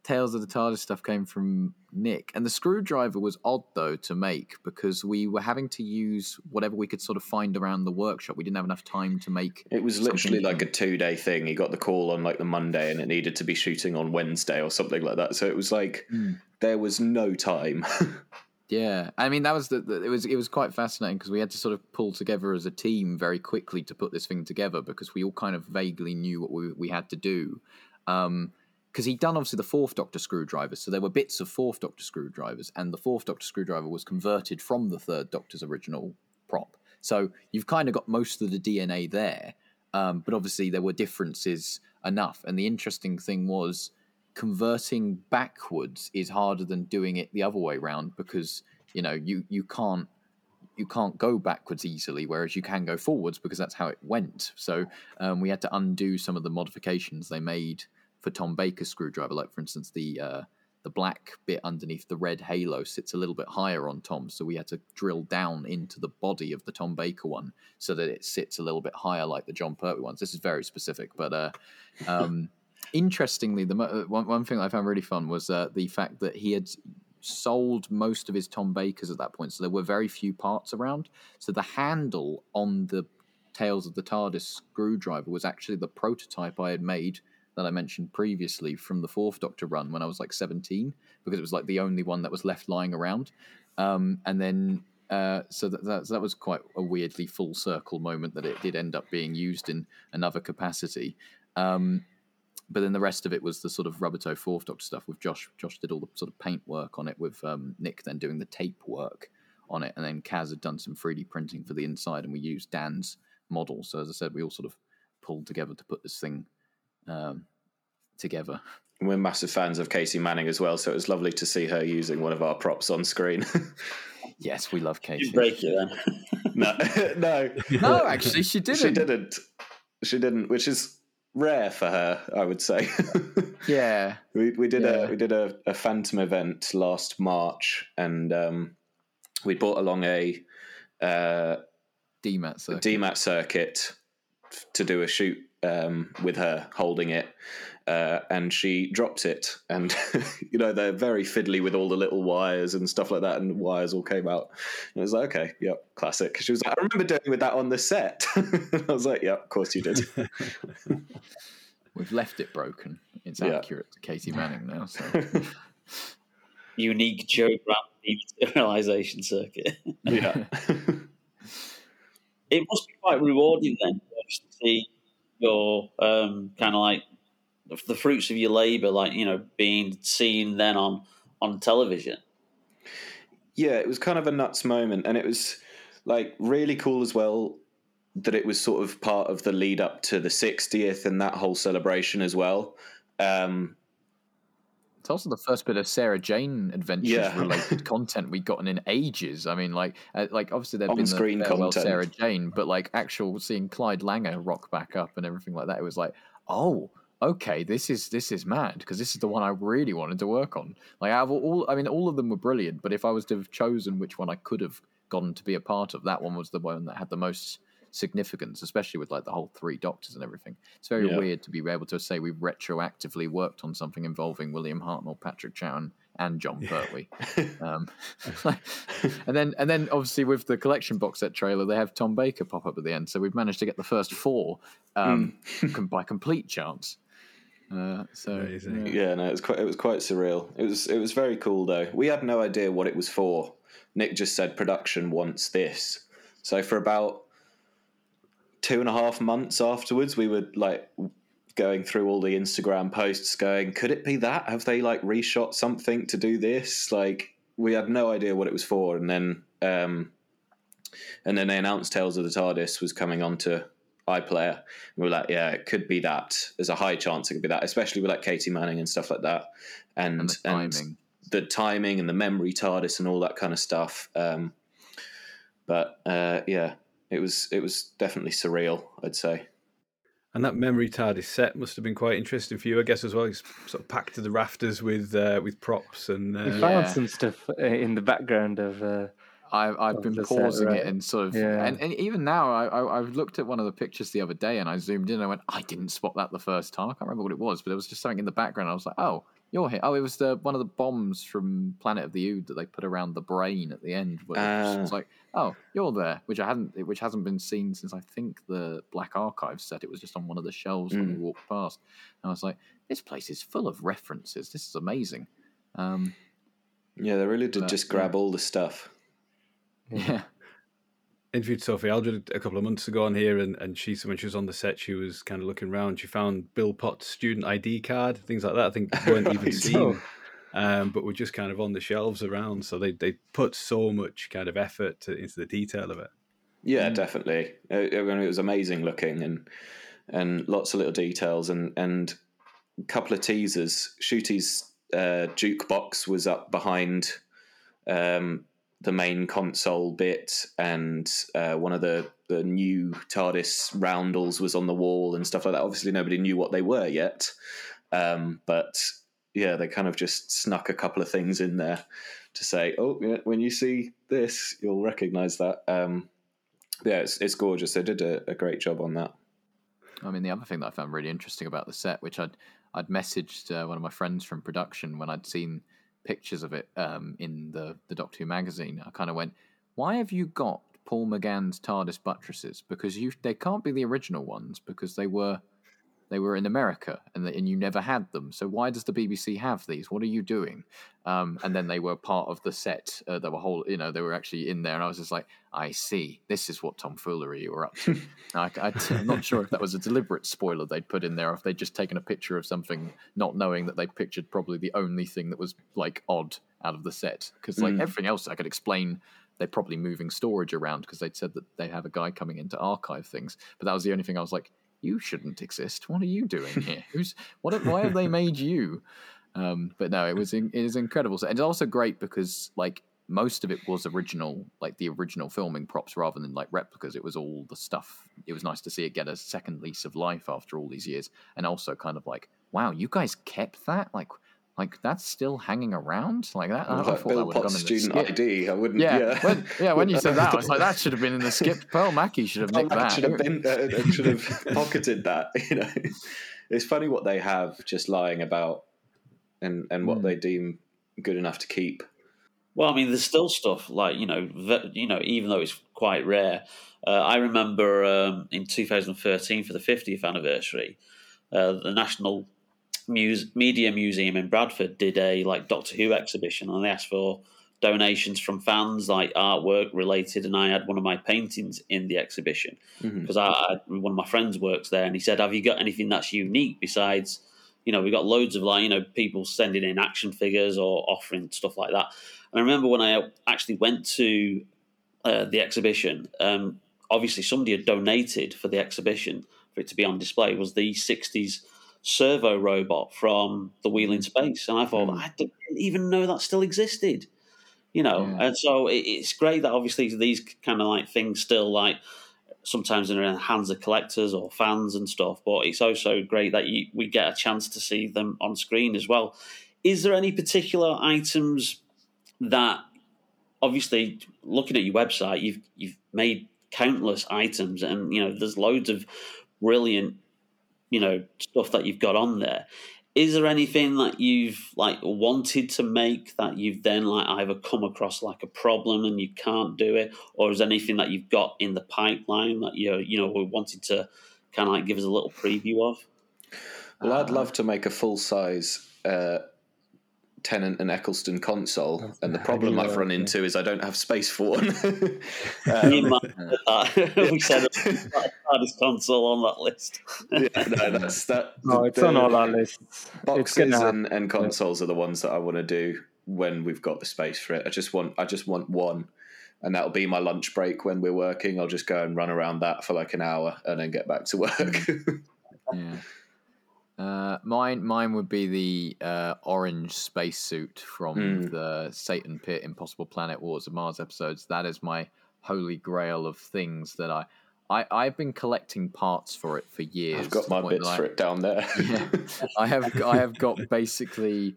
Tales of the TARDIS stuff came from Nick. And the screwdriver was odd, though, to make because we were having to use whatever we could sort of find around the workshop. We didn't have enough time to make. It was literally like a two day thing. He got the call on like the Monday and it needed to be shooting on Wednesday or something like that. So it was like Hmm. there was no time. Yeah, I mean that was the, the it was it was quite fascinating because we had to sort of pull together as a team very quickly to put this thing together because we all kind of vaguely knew what we, we had to do. Um, because he'd done obviously the fourth Doctor screwdriver, so there were bits of fourth Doctor screwdrivers, and the fourth Doctor screwdriver was converted from the third Doctor's original prop. So you've kind of got most of the DNA there, um, but obviously there were differences enough. And the interesting thing was converting backwards is harder than doing it the other way around because you know you you can't you can't go backwards easily, whereas you can go forwards because that's how it went. So um, we had to undo some of the modifications they made for Tom Baker's screwdriver, like for instance the uh, the black bit underneath the red halo sits a little bit higher on Tom, so we had to drill down into the body of the Tom Baker one so that it sits a little bit higher, like the Jon Pertwee ones. This is very specific, but uh, um, interestingly, the uh, one, one thing I found really fun was uh, the fact that he had sold most of his Tom Bakers at that point, so there were very few parts around. So the handle on the Tales of the TARDIS screwdriver was actually the prototype I had made that I mentioned previously from the fourth Doctor run when I was like 17, because it was like the only one that was left lying around. Um, and then, uh, so that, that, that was quite a weirdly full circle moment that it did end up being used in another capacity. Um, but then the rest of it was the sort of Robatto fourth Doctor stuff with Josh. Josh did all the sort of paint work on it with um, Nick then doing the tape work on it, and then Kaz had done some 3D printing for the inside, and we used Dan's model. So as I said, we all sort of pulled together to put this thing um, together. We're massive fans of Katy Manning as well, so it was lovely to see her using one of our props on screen. yes, we love Katy. You break it then. no, no, no. Actually, she didn't. She didn't. She didn't, which is rare for her, I would say. yeah, we we did yeah. a we did a, a Phantom event last March, and um, we brought along a uh, DMAT circuit. DMAT circuit to do a shoot um, with her holding it, uh, and she drops it, and you know they're very fiddly with all the little wires and stuff like that, and wires all came out. And I was like, okay, yep, classic. She was like, I remember doing with that on the set. I was like, yep, of course you did. We've left it broken. It's yeah. accurate to Katy Manning now. So. Unique Jo Grant sterilization circuit. yeah. it must be quite rewarding then to see your um, kind of like the fruits of your labor, like you know, being seen then on on television. Yeah, it was kind of a nuts moment, and it was like really cool as well that it was sort of part of the lead up to the 60th and that whole celebration as well. Um, it's also the first bit of Sarah Jane Adventures yeah. related content we've gotten in ages. I mean, like, uh, like obviously there'd been screen the farewell Sarah Jane, but like actual seeing Clyde Langer rock back up and everything like that, it was like, oh, okay, this is this is mad because this is the one I really wanted to work on. Like, out of all, I mean, all of them were brilliant, but if I was to have chosen which one I could have gotten to be a part of, that one was the one that had the most significance, especially with like the whole three doctors and everything. It's very yeah. weird to be able to say we've retroactively worked on something involving William Hartnell, Patrick Troughton, and Jon Pertwee. um, and then and then obviously with the collection box set trailer, they have Tom Baker pop up at the end. So we've managed to get the first four um, mm. by complete chance. Uh, so yeah. yeah, no, it was quite it was quite surreal. It was it was very cool though. We had no idea what it was for. Nick just said production wants this. So for about two and a half months afterwards, we were like going through all the Instagram posts, going, "Could it be that? Have they like reshot something to do this?" Like we had no idea what it was for, and then um, and then they announced Tales of the TARDIS was coming onto iPlayer. And we were like, "Yeah, it could be that. There's a high chance it could be that, especially with like Katy Manning and stuff like that." And and the timing, and the, timing and the memory TARDIS and all that kind of stuff. Um, but uh, yeah, it was it was definitely surreal. I'd say. And that memory TARDIS set must have been quite interesting for you, I guess, as well. It's sort of packed to the rafters with uh, with props and. Uh... We found yeah. some stuff uh, in the background of. I've, I've been pausing set, right? it and sort of, yeah. and, and even now, I, I, have looked at one of the pictures the other day and I zoomed in and I went, I didn't spot that the first time. I can't remember what it was, but there was just something in the background. I was like, oh, you're here. Oh, it was the one of the bombs from Planet of the Ood that they put around the brain at the end. Where uh, it was ah. like, oh, you're there, which I hadn't, which hasn't been seen since I think the Black Archive set. It was just on one of the shelves mm. when we hmm. walked past, and I was like, this place is full of references. This is amazing. Um, yeah, they really did but, just grab yeah. all the stuff. Yeah interviewed Sophie Aldred a couple of months ago on here, and, and she when she was on the set, she was kind of looking around. She found Bill Potts' student ID card, things like that. I think weren't even seen, um, but were just kind of on the shelves around. So they they put so much kind of effort to, into the detail of it. Yeah, mm. definitely. It, it, was amazing looking and and lots of little details and and a couple of teasers. Ncuti's uh, jukebox was up behind um, the main console bit, and uh, one of the the new TARDIS roundels was on the wall and stuff like that. Obviously, nobody knew what they were yet, um, but yeah, they kind of just snuck a couple of things in there to say, oh, when you see this, you'll recognize that. Um, yeah, it's, it's gorgeous. They did a, a, great job on that. I mean, the other thing that I found really interesting about the set, which I'd I'd messaged uh, one of my friends from production when I'd seen pictures of it um, in the the Doctor Who magazine. I kind of went, "Why have you got Paul McGann's TARDIS buttresses? Because you they can't be the original ones because they were they were in America, and, the, and you never had them. So why does the BBC have these? What are you doing? Um, and then they were part of the set. Uh, they were whole, you know, they were actually in there, and I was just like, I see. This is what tomfoolery you were up to. I, am not sure if that was a deliberate spoiler they'd put in there, or if they'd just taken a picture of something, not knowing that they pictured probably the only thing that was like odd out of the set. Because like mm. everything else, I could explain they're probably moving storage around because they'd said that they have a guy coming in to archive things. But that was the only thing I was like, you shouldn't exist. What are you doing here? Who's what? Why have they made you? Um, but no, it was in, it is incredible. So, and it's also great because like most of it was original, like the original filming props rather than like replicas. It was all the stuff. It was nice to see it get a second lease of life after all these years, and also kind of like, wow, you guys kept that. Like, like that's still hanging around like that. I, like Bill Potts student ID. I wouldn't. Yeah, yeah. When, yeah. When you said that, I was like, that should have been in the skip. Pearl Mackie should have nicked that. Should have been. Uh, should have pocketed that. You know, it's funny what they have just lying about, and and what mm. they deem good enough to keep. Well, I mean, there's still stuff like you know, you know, even though it's quite rare. Uh, I remember um, in 2013 for the 50th anniversary, uh, the National Muse, Media Museum in Bradford did a like Doctor Who exhibition, and they asked for donations from fans, like artwork related, and I had one of my paintings in the exhibition because mm-hmm. I, I, one of my friends works there, and he said, "Have you got anything that's unique besides?" You know, we got loads of like you know people sending in action figures or offering stuff like that. And I remember when I actually went to uh, the exhibition. Um, obviously, somebody had donated for the exhibition for it to be on display. was the '60s servo robot from the Wheel in Space, and I thought mm. I didn't even know that still existed. You know, yeah. and so it, it's great that obviously these kind of like things still like sometimes in the hands of collectors or fans and stuff. But it's also great that you, we get a chance to see them on screen as well. Is there any particular items that, obviously, looking at your website, you've you've made countless items, and you know there's loads of brilliant you know stuff that you've got on there. Is there anything that you've like wanted to make that you've then like either come across like a problem and you can't do it? Or is there anything that you've got in the pipeline that you you know we wanted to kind of like give us a little preview of? Well i'd love to make a full size uh, Tennant and Eccleston console, and the problem I've run into is I don't have space for one. um, we said the hardest console on that list. yeah, no, that's that. No, it's the, on all our lists. Boxes and, and consoles yeah. are the ones that I want to do when we've got the space for it. I just want, I just want one, and that'll be my lunch break when we're working. I'll just go and run around that for like an hour, and then get back to work. yeah. Uh, mine, mine would be the uh, orange spacesuit from mm. the Satan Pit Impossible Planet Waters of Mars episodes. That is my holy grail of things that I, I, I've been collecting parts for it for years. I've got my bits like, for it down there. yeah, I have, I have got basically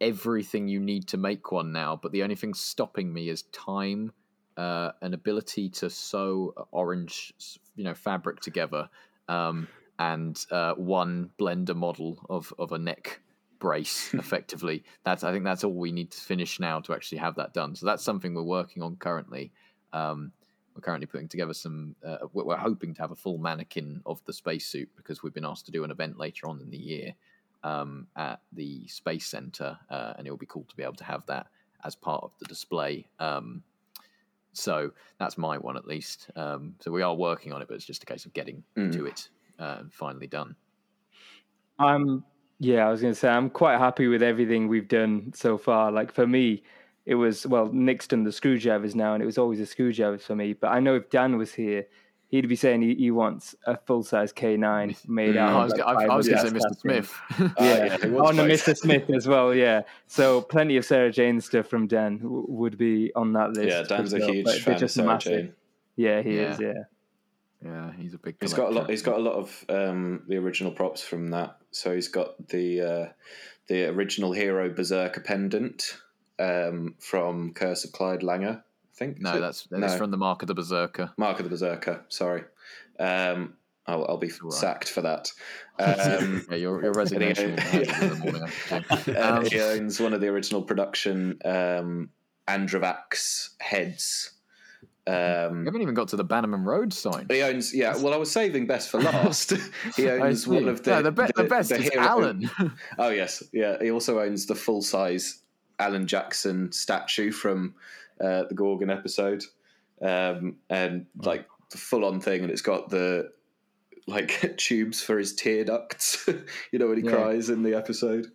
everything you need to make one now. But the only thing stopping me is time, uh, an ability to sew orange, you know, fabric together. Um, and uh, one blender model of of a neck brace effectively. That's i think that's all we need to finish now to actually have that done. So that's something we're working on currently. Um, we're currently putting together some uh, we're hoping to have a full mannequin of the spacesuit because we've been asked to do an event later on in the year um, at the space center uh, and it will be cool to be able to have that as part of the display. Um, so that's my one at least. Um, so we are working on it but it's just a case of getting mm. to it uh, finally done. I'm yeah, I was going to say I'm quite happy with everything we've done so far. Like for me, it was well, Nick's done the screwdrivers now, and it was always the screwdrivers for me. But I know if Dan was here, he'd be saying he, he wants a full size K9 made out. I was, like I, I was going to say Mr. Smith. uh, yeah, on the Mr. Smith as well. Yeah, so plenty of Sarah Jane stuff from Dan w- would be on that list. Yeah, Dan's a huge fan of Sarah massive. Jane. Yeah, he yeah. is. Yeah. Yeah, he's a big. He's got a lot. He's got a lot of um, the original props from that. So he's got the uh, the original hero Berserker pendant um, from Curse of Clyde Langer. I think. No, that's that's from the Mark of the Berserker. Mark of the Berserker. Sorry. Um, I'll, I'll, be right. sacked for that. Um, yeah, your, your resignation he, morning. Um, he owns one of the original production um, Androvax heads. Um, you haven't even got to the Bannerman Road sign. He owns, yeah. Well, I was saving best for last. he owns one of the. No, the, be- the, the best the is hero. Alan. oh yes, yeah. He also owns the full size Alan Jackson statue from uh, the Gorgon episode, um, and like the full on thing, and it's got the like tubes for his tear ducts. you know when he yeah. cries in the episode.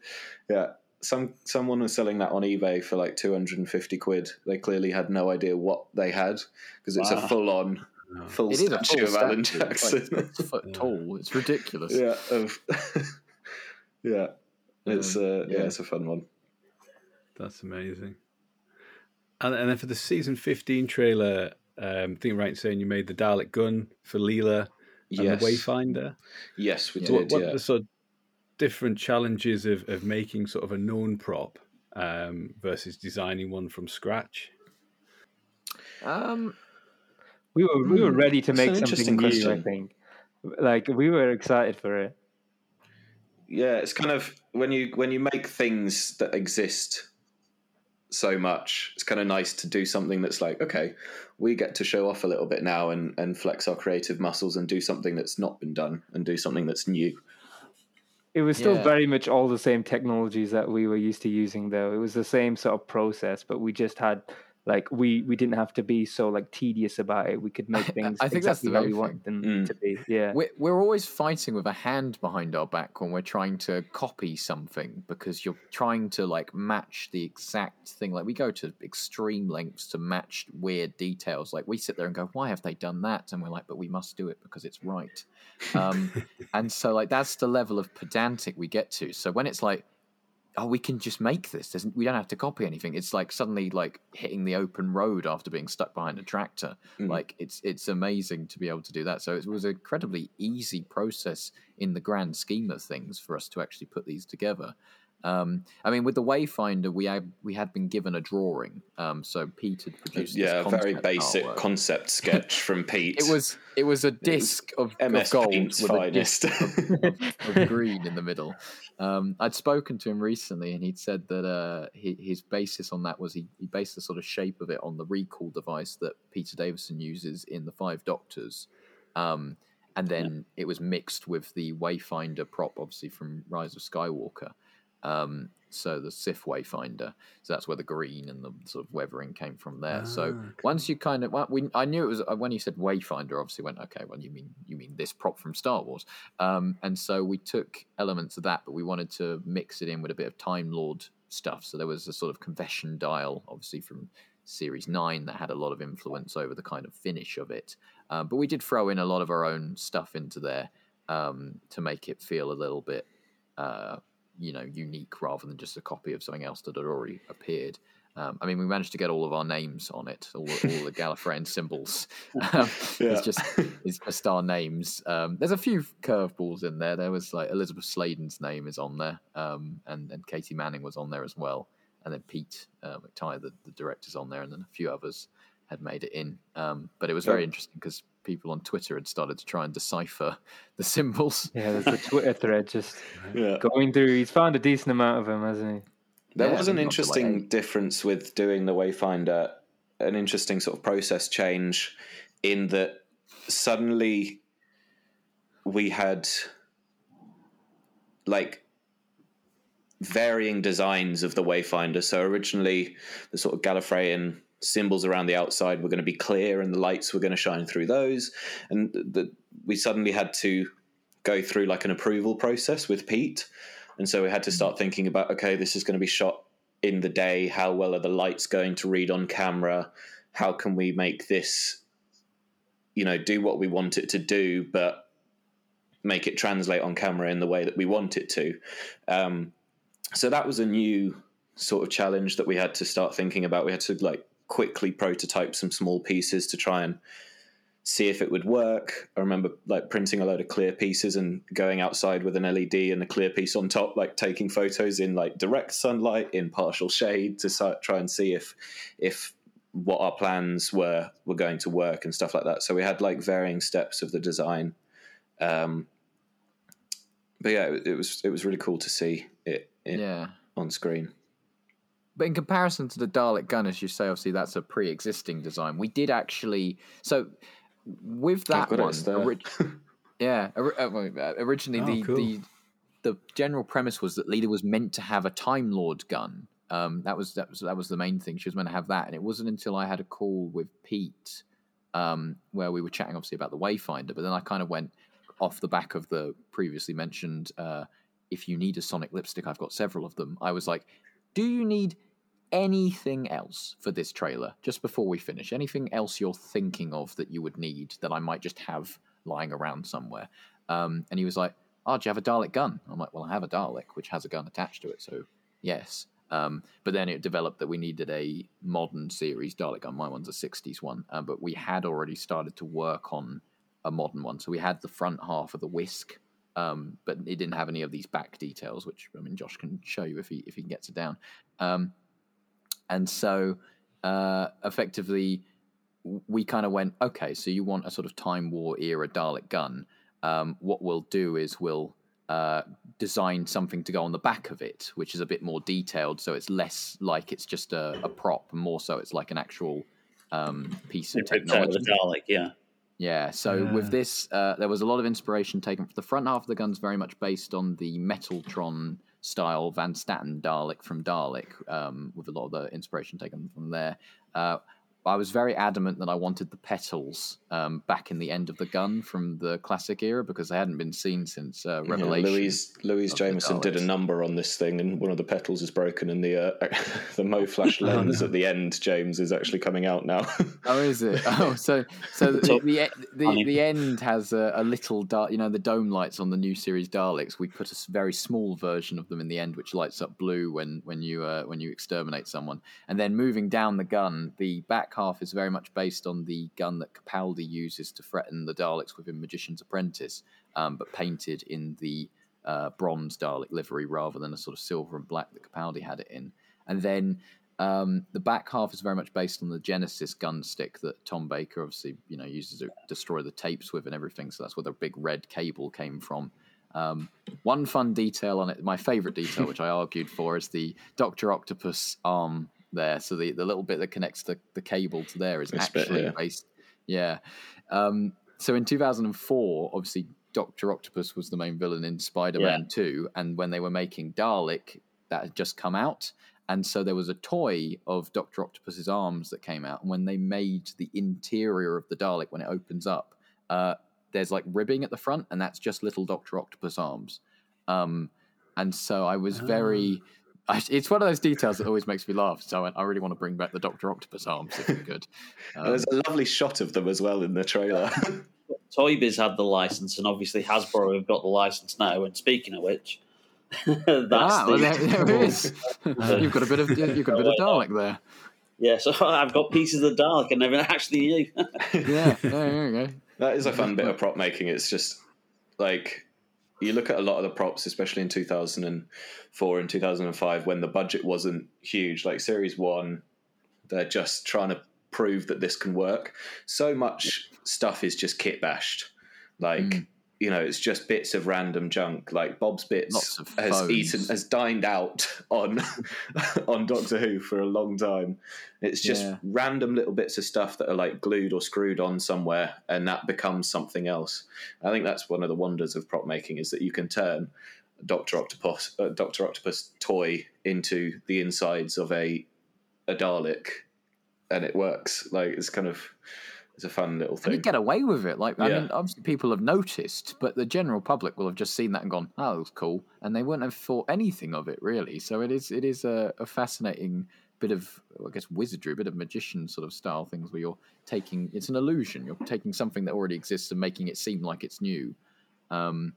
Yeah, some someone was selling that on eBay for like 250 quid. They clearly had no idea what they had because it's wow. a full on full it statue of Alan Jackson. Like, it's foot tall. It's ridiculous. Yeah. Of, yeah. It's um, uh, yeah. yeah, it's a fun one. That's amazing. And, and then for the season 15 trailer, um, I think right in saying you made the Dalek gun for Leela and yes. the Wayfinder. Yes, we yeah. did. What, what yeah. the sort of different challenges of, of making sort of a known prop um, versus designing one from scratch? Um, we were we were hmm, ready to make something new. Question. I think, like we were excited for it. Yeah, it's kind of when you when you make things that exist so much, it's kind of nice to do something that's like, okay, we get to show off a little bit now and, and flex our creative muscles and do something that's not been done and do something that's new. It was still yeah. very much all the same technologies that we were used to using, though. It was the same sort of process, but we just had like we we didn't have to be so like tedious about it. We could make things. I think exactly that's the how we want them mm. to be. Yeah, we're, we're always fighting with a hand behind our back when we're trying to copy something because you're trying to like match the exact thing. Like we go to extreme lengths to match weird details. Like we sit there and go, "Why have they done that?" And we're like, "But we must do it because it's right." Um, and so like that's the level of pedantic we get to. So when it's like oh, we can just make this. There's, we don't have to copy anything. It's like suddenly like hitting the open road after being stuck behind a tractor. Mm. Like it's it's amazing to be able to do that. So it was an incredibly easy process in the grand scheme of things for us to actually put these together. Um, I mean, with the Wayfinder, we had we had been given a drawing. Um, so Pete had produced. Yeah, a very basic artwork. concept sketch from Pete. it was it was a disc was of, MS of gold Paint's with finest. a disc of, of, of, green in the middle. Um, I'd spoken to him recently, and he'd said that uh, he, his basis on that was he, he based the sort of shape of it on the recall device that Peter Davison uses in the Five Doctors. Um, and then yeah. it was mixed with the Wayfinder prop, obviously from Rise of Skywalker. Um, so the Sith Wayfinder. So that's where the green and the sort of weathering came from there. Ah, so okay. once you kind of, well, we, I knew it was uh, when you said Wayfinder. Obviously, went okay. Well, you mean you mean this prop from Star Wars? Um, and so we took elements of that, but we wanted to mix it in with a bit of Time Lord stuff. So there was a sort of confession dial, obviously from Series Nine, that had a lot of influence over the kind of finish of it. Um, but we did throw in a lot of our own stuff into there um, to make it feel a little bit. Uh, you know unique rather than just a copy of something else that had already appeared. Um, I mean, we managed to get all of our names on it, all, all the Gallifreyan symbols. Um, yeah. It's just it's just our names. Um, there's a few curveballs in there. There was like Elizabeth Sladen's name is on there, um, and and Katy Manning was on there as well, and then Pete uh, McTighe, the, the director's on there, and then a few others had made it in. Um, but it was very interesting because people on Twitter had started to try and decipher the symbols. Yeah, there's a Twitter thread just yeah. going through. He's found a decent amount of them, hasn't he? There yeah, was an interesting like difference with doing the Wayfinder, an interesting sort of process change in that suddenly we had like varying designs of the Wayfinder. So originally, the sort of Gallifreyan symbols around the outside were going to be clear and the lights were going to shine through those. And the, we suddenly had to go through like an approval process with Pete. And so we had to mm. start thinking about okay, this is going to be shot in the day. How well are the lights going to read on camera? How can we make this, you know, do what we want it to do, but make it translate on camera in the way that we want it to? Um, so that was a new sort of challenge that we had to start thinking about. We had to like quickly prototype some small pieces to try and see if it would work. I remember like printing a load of clear pieces and going outside with an LED and a clear piece on top, like taking photos in like direct sunlight in partial shade to try and see if if what our plans were were going to work and stuff like that. So we had like varying steps of the design. Um, but yeah, it, it was it was really cool to see it, it yeah. on screen. But in comparison to the Dalek gun, as you say, obviously that's a pre-existing design. We did actually so with that one. Ori- yeah, uh, uh, originally oh, the, cool. the the general premise was that Leela was meant to have a Time Lord gun. Um, that was that was that was the main thing. She was meant to have that, and it wasn't until I had a call with Pete um, where we were chatting, obviously about the Wayfinder. But then I kind of went off the back of the previously mentioned. Uh, if you need a Sonic lipstick, I've got several of them. I was like, do you need anything else for this trailer just before we finish? Anything else you're thinking of that you would need that I might just have lying around somewhere? Um, and he was like, Oh, do you have a Dalek gun? I'm like, Well, I have a Dalek, which has a gun attached to it. So, yes. Um, but then it developed that we needed a modern series Dalek gun. My one's a 60s one. Uh, but we had already started to work on a modern one. So we had the front half of the whisk. Um, but it didn't have any of these back details, which I mean, Josh can show you if he if he gets it down. Um, and so, uh, effectively, we kind of went, okay, so you want a sort of Time War era Dalek gun. Um, what we'll do is we'll uh, design something to go on the back of it, which is a bit more detailed. So it's less like it's just a, a prop, more so it's like an actual um, piece of technology. Dalek, yeah. Yeah, so yeah. with this, uh, there was a lot of inspiration taken. The front half of the gun's very much based on the Metaltron style Van Statten Dalek from Dalek, um, with a lot of the inspiration taken from there. Uh, I was very adamant that I wanted the petals um, back in the end of the gun from the classic era because they hadn't been seen since uh, Revelation. Yeah, Louise Louise Jameson did a number on this thing, and one of the petals is broken, and the uh, the MoFlash oh, lens oh, no. at the end, James, is actually coming out now. oh, is it? Oh, so so the the, the, the end has a, a little dark. You know, the dome lights on the new series Daleks. We put a very small version of them in the end, which lights up blue when when you uh, when you exterminate someone, and then moving down the gun, the back half is very much based on the gun that Capaldi uses to threaten the Daleks within Magician's Apprentice, um, but painted in the uh, bronze Dalek livery rather than a sort of silver and black that Capaldi had it in. And then um, the back half is very much based on the Genesis gun stick that Tom Baker obviously you know uses to destroy the tapes with and everything. So that's where the big red cable came from. Um, one fun detail on it, my favorite detail, which I argued for, is the Doctor Octopus arm there. So the, the little bit that connects the, the cable to there is this actually bit, yeah. based. Yeah. Um, so in 2004, obviously, Doctor Octopus was the main villain in Spider Man yeah. 2. And when they were making Dalek, that had just come out. And so there was a toy of Doctor Octopus's arms that came out. And when they made the interior of the Dalek, when it opens up, uh, there's like ribbing at the front, and that's just little Doctor Octopus arms. Um, and so I was very ah. I, it's one of those details that always makes me laugh. So I, I really want to bring back the Doctor Octopus arms if we could. Um, There's a lovely shot of them as well in the trailer. Toy Biz had the license, and obviously Hasbro have got the license now. And speaking of which, that's ah, the, well, there, there it is. you've got a bit of you've got a bit of Dalek there. Yeah, so I've got pieces of the Dalek, and never actually knew. yeah, there you go. That is a fun bit of prop making. It's just like you look at a lot of the props, especially in 2004 and 2005, when the budget wasn't huge, like Series 1, they're just trying to prove that this can work. So much stuff is just kit bashed. Like, mm you know, it's just bits of random junk. Like Bob's Bits has eaten, has dined out on on Doctor Who for a long time. It's just yeah. random little bits of stuff that are like glued or screwed on somewhere, and that becomes something else. I think that's one of the wonders of prop making is that you can turn Doctor Octopus, uh, Doctor Octopus toy into the insides of a a Dalek, and it works. Like it's kind of it's a fun little thing. And you get away with it. Like, I yeah. mean, obviously people have noticed, but the general public will have just seen that and gone, "Oh, that's cool," and they wouldn't have thought anything of it really. So it is, it is a, a fascinating bit of, I guess, wizardry, a bit of magician sort of style things where you're taking. It's an illusion. You're taking something that already exists and making it seem like it's new. Um,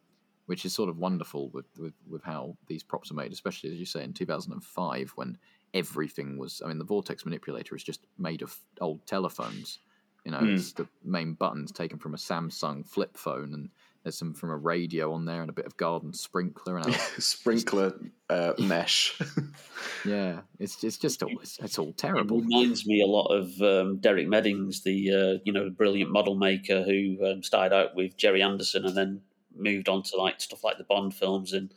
which is sort of wonderful with, with, with how these props are made, especially as you say in 2005 when everything was. I mean, the vortex manipulator is just made of old telephones You know, Mm. it's the main button's taken from a Samsung flip phone, and there's some from a radio on there, and a bit of garden sprinkler, and a, Sprinkler uh, mesh. yeah, it's it's just all it's, it's all It reminds me a lot of um, Derek Meddings, the uh, you know brilliant model maker who um, started out with Gerry Anderson and then moved on to like stuff like the Bond films and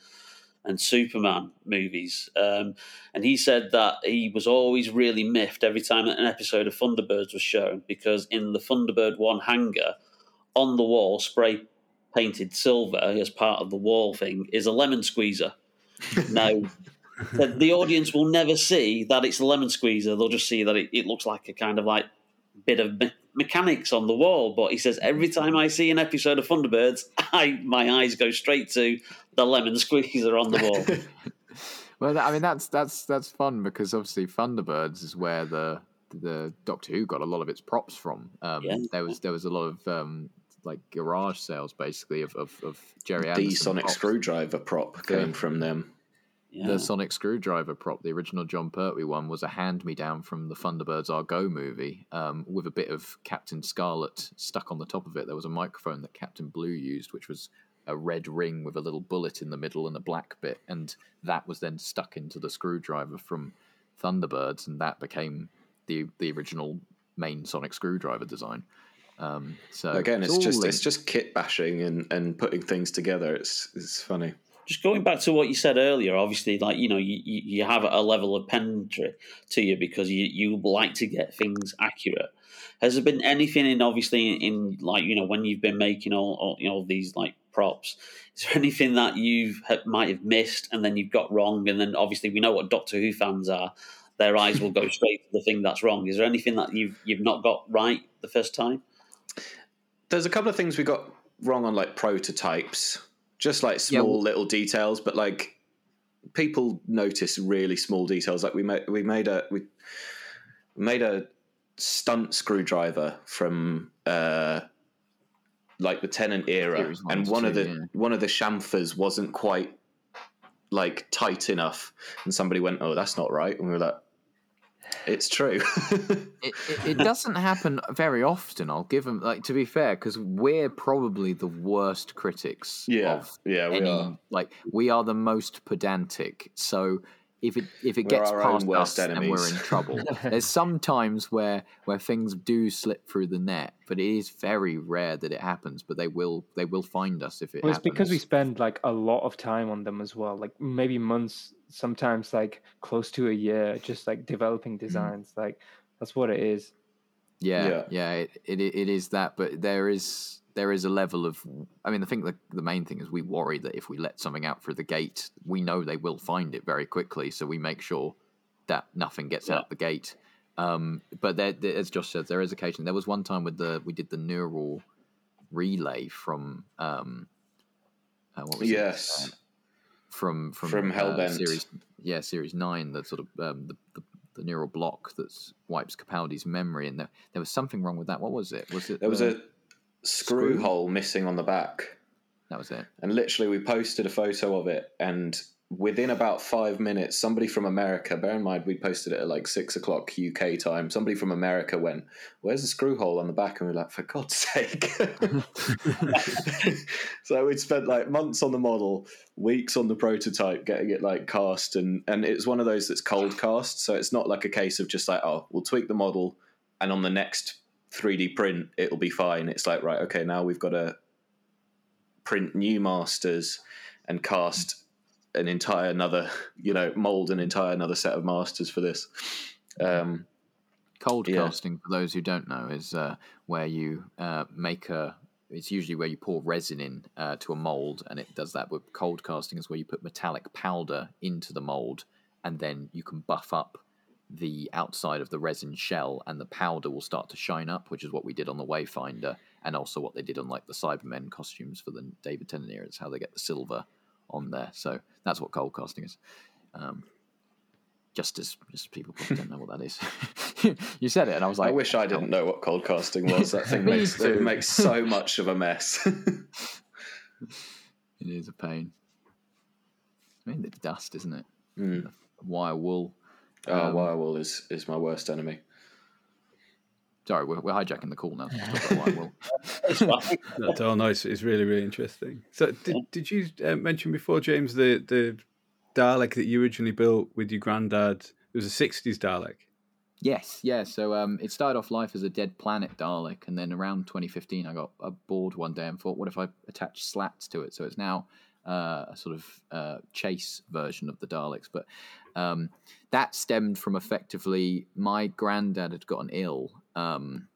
and Superman movies. Um, and he said that he was always really miffed every time an episode of Thunderbirds was shown because in the Thunderbird one hangar on the wall, spray painted silver as part of the wall thing, is a lemon squeezer. Now, the, audience will never see that it's a lemon squeezer. They'll just see that it, it looks like a kind of like bit of mechanics on the wall. But he says every time I see an episode of Thunderbirds, I my eyes go straight to the lemon squeezer on the wall. Well, I mean that's that's that's fun because obviously Thunderbirds is where the the Doctor Who got a lot of its props from. Um, Yeah. There was there was a lot of um, like garage sales basically of of, of Gerry the Anderson sonic props. screwdriver prop came from them. Yeah. The sonic screwdriver prop, the original Jon Pertwee one, was a hand me down from the Thunderbirds Are Go movie um, with a bit of Captain Scarlet stuck on the top of it. There was a microphone that Captain Blue used, which was a red ring with a little bullet in the middle and a black bit. And that was then stuck into the screwdriver from Thunderbirds, and that became the, the original main sonic screwdriver design. Um, so Again, it's all just linked. it's just kit bashing and, and putting things together. It's it's funny. Just going back to what you said earlier, obviously, like you know, you, you have a level of pedantry to you because you you like to get things accurate. Has there been anything in obviously in, in like you know when you've been making all, all you know these like props? Is there anything that you've might have missed and then you've got wrong? And then obviously we know what Doctor Who fans are; their eyes will go straight to the thing that's wrong. Is there anything that you've you've not got right the first time? There's a couple of things we got wrong on like prototypes, just like small little details, but like people notice really small details. Like we made we made a we made a stunt screwdriver from uh like the Tennant era, one and one of the yeah. one of the chamfers wasn't quite like tight enough, and somebody went, "Oh, that's not right," and we were like, "It's true." it, it, it doesn't happen very often. I'll give them like to be fair because we're probably the worst critics. yeah, of yeah, we any are. like we are the most pedantic. So if it if it We're gets past worst us, and we're in trouble. There's some times where where things do slip through the net, but it is very rare that it happens. But they will they will find us if it Well, it's happens. because we spend like a lot of time on them as well, like maybe months, sometimes like close to a year, just like developing hmm. designs. Like that's what it is. Yeah, Yeah. yeah, it, it it is that, but there is there is a level of. I mean, I think the the main thing is we worry that if we let something out through the gate, we know they will find it very quickly, so we make sure that nothing gets out the gate. Um, but there, there, as Josh said, there is occasion. There was one time with the we did the neural relay from um, uh, what was it? yes. Uh, from from From uh, Hellbent. series yeah series nine the sort of um, the, the the neural block that wipes Capaldi's memory and there, there was something wrong with that what was it was it There was the- a screw, screw? hole missing on the back, that was it and literally we posted a photo of it, and within about five minutes, somebody from America, bear in mind we posted it at like six o'clock UK time, somebody from America went, "Where's the screw hole on the back?" And we are like, "For God's sake!" so we'd spent like months on the model, weeks on the prototype, getting it like cast, and and it's one of those that's cold cast, so it's not like a case of just like, oh, we'll tweak the model, and on the next 3D print it'll be fine. It's like, right, okay, now we've got to print new masters and cast an entire another, you know, mold an entire another set of masters for this. Um, cold Yeah. casting for those who don't know is uh, where you uh, make a it's usually where you pour resin in uh, to a mold and it does that with cold casting is where you put metallic powder into the mold and then you can buff up the outside of the resin shell and the powder will start to shine up which is what we did on the wayfinder and also what they did on like the cybermen costumes for the david tennant era it's how they get the silver on there so that's what cold casting is um, just as just people probably don't know what that is you said it and i was like I wish I didn't know what cold casting was. That thing makes it makes so much of a mess. It is a pain. I mean, the dust, isn't it? Hmm. Wire wool. Oh, Um, wire wool is is my worst enemy. Sorry, we're, we're hijacking the call now. So It's fine. That's all nice. It's really, really interesting. So, did, did you uh, mention before, James, the the Dalek that you originally built with your granddad? It was a '60s Dalek. Yes, yeah. So um, it started off life as a dead planet Dalek, and then around 2015, I got uh, bored one day and thought, what if I attach slats to it? So it's now uh, a sort of uh, chase version of the Daleks. But um, that stemmed from effectively my granddad had gotten ill. Um,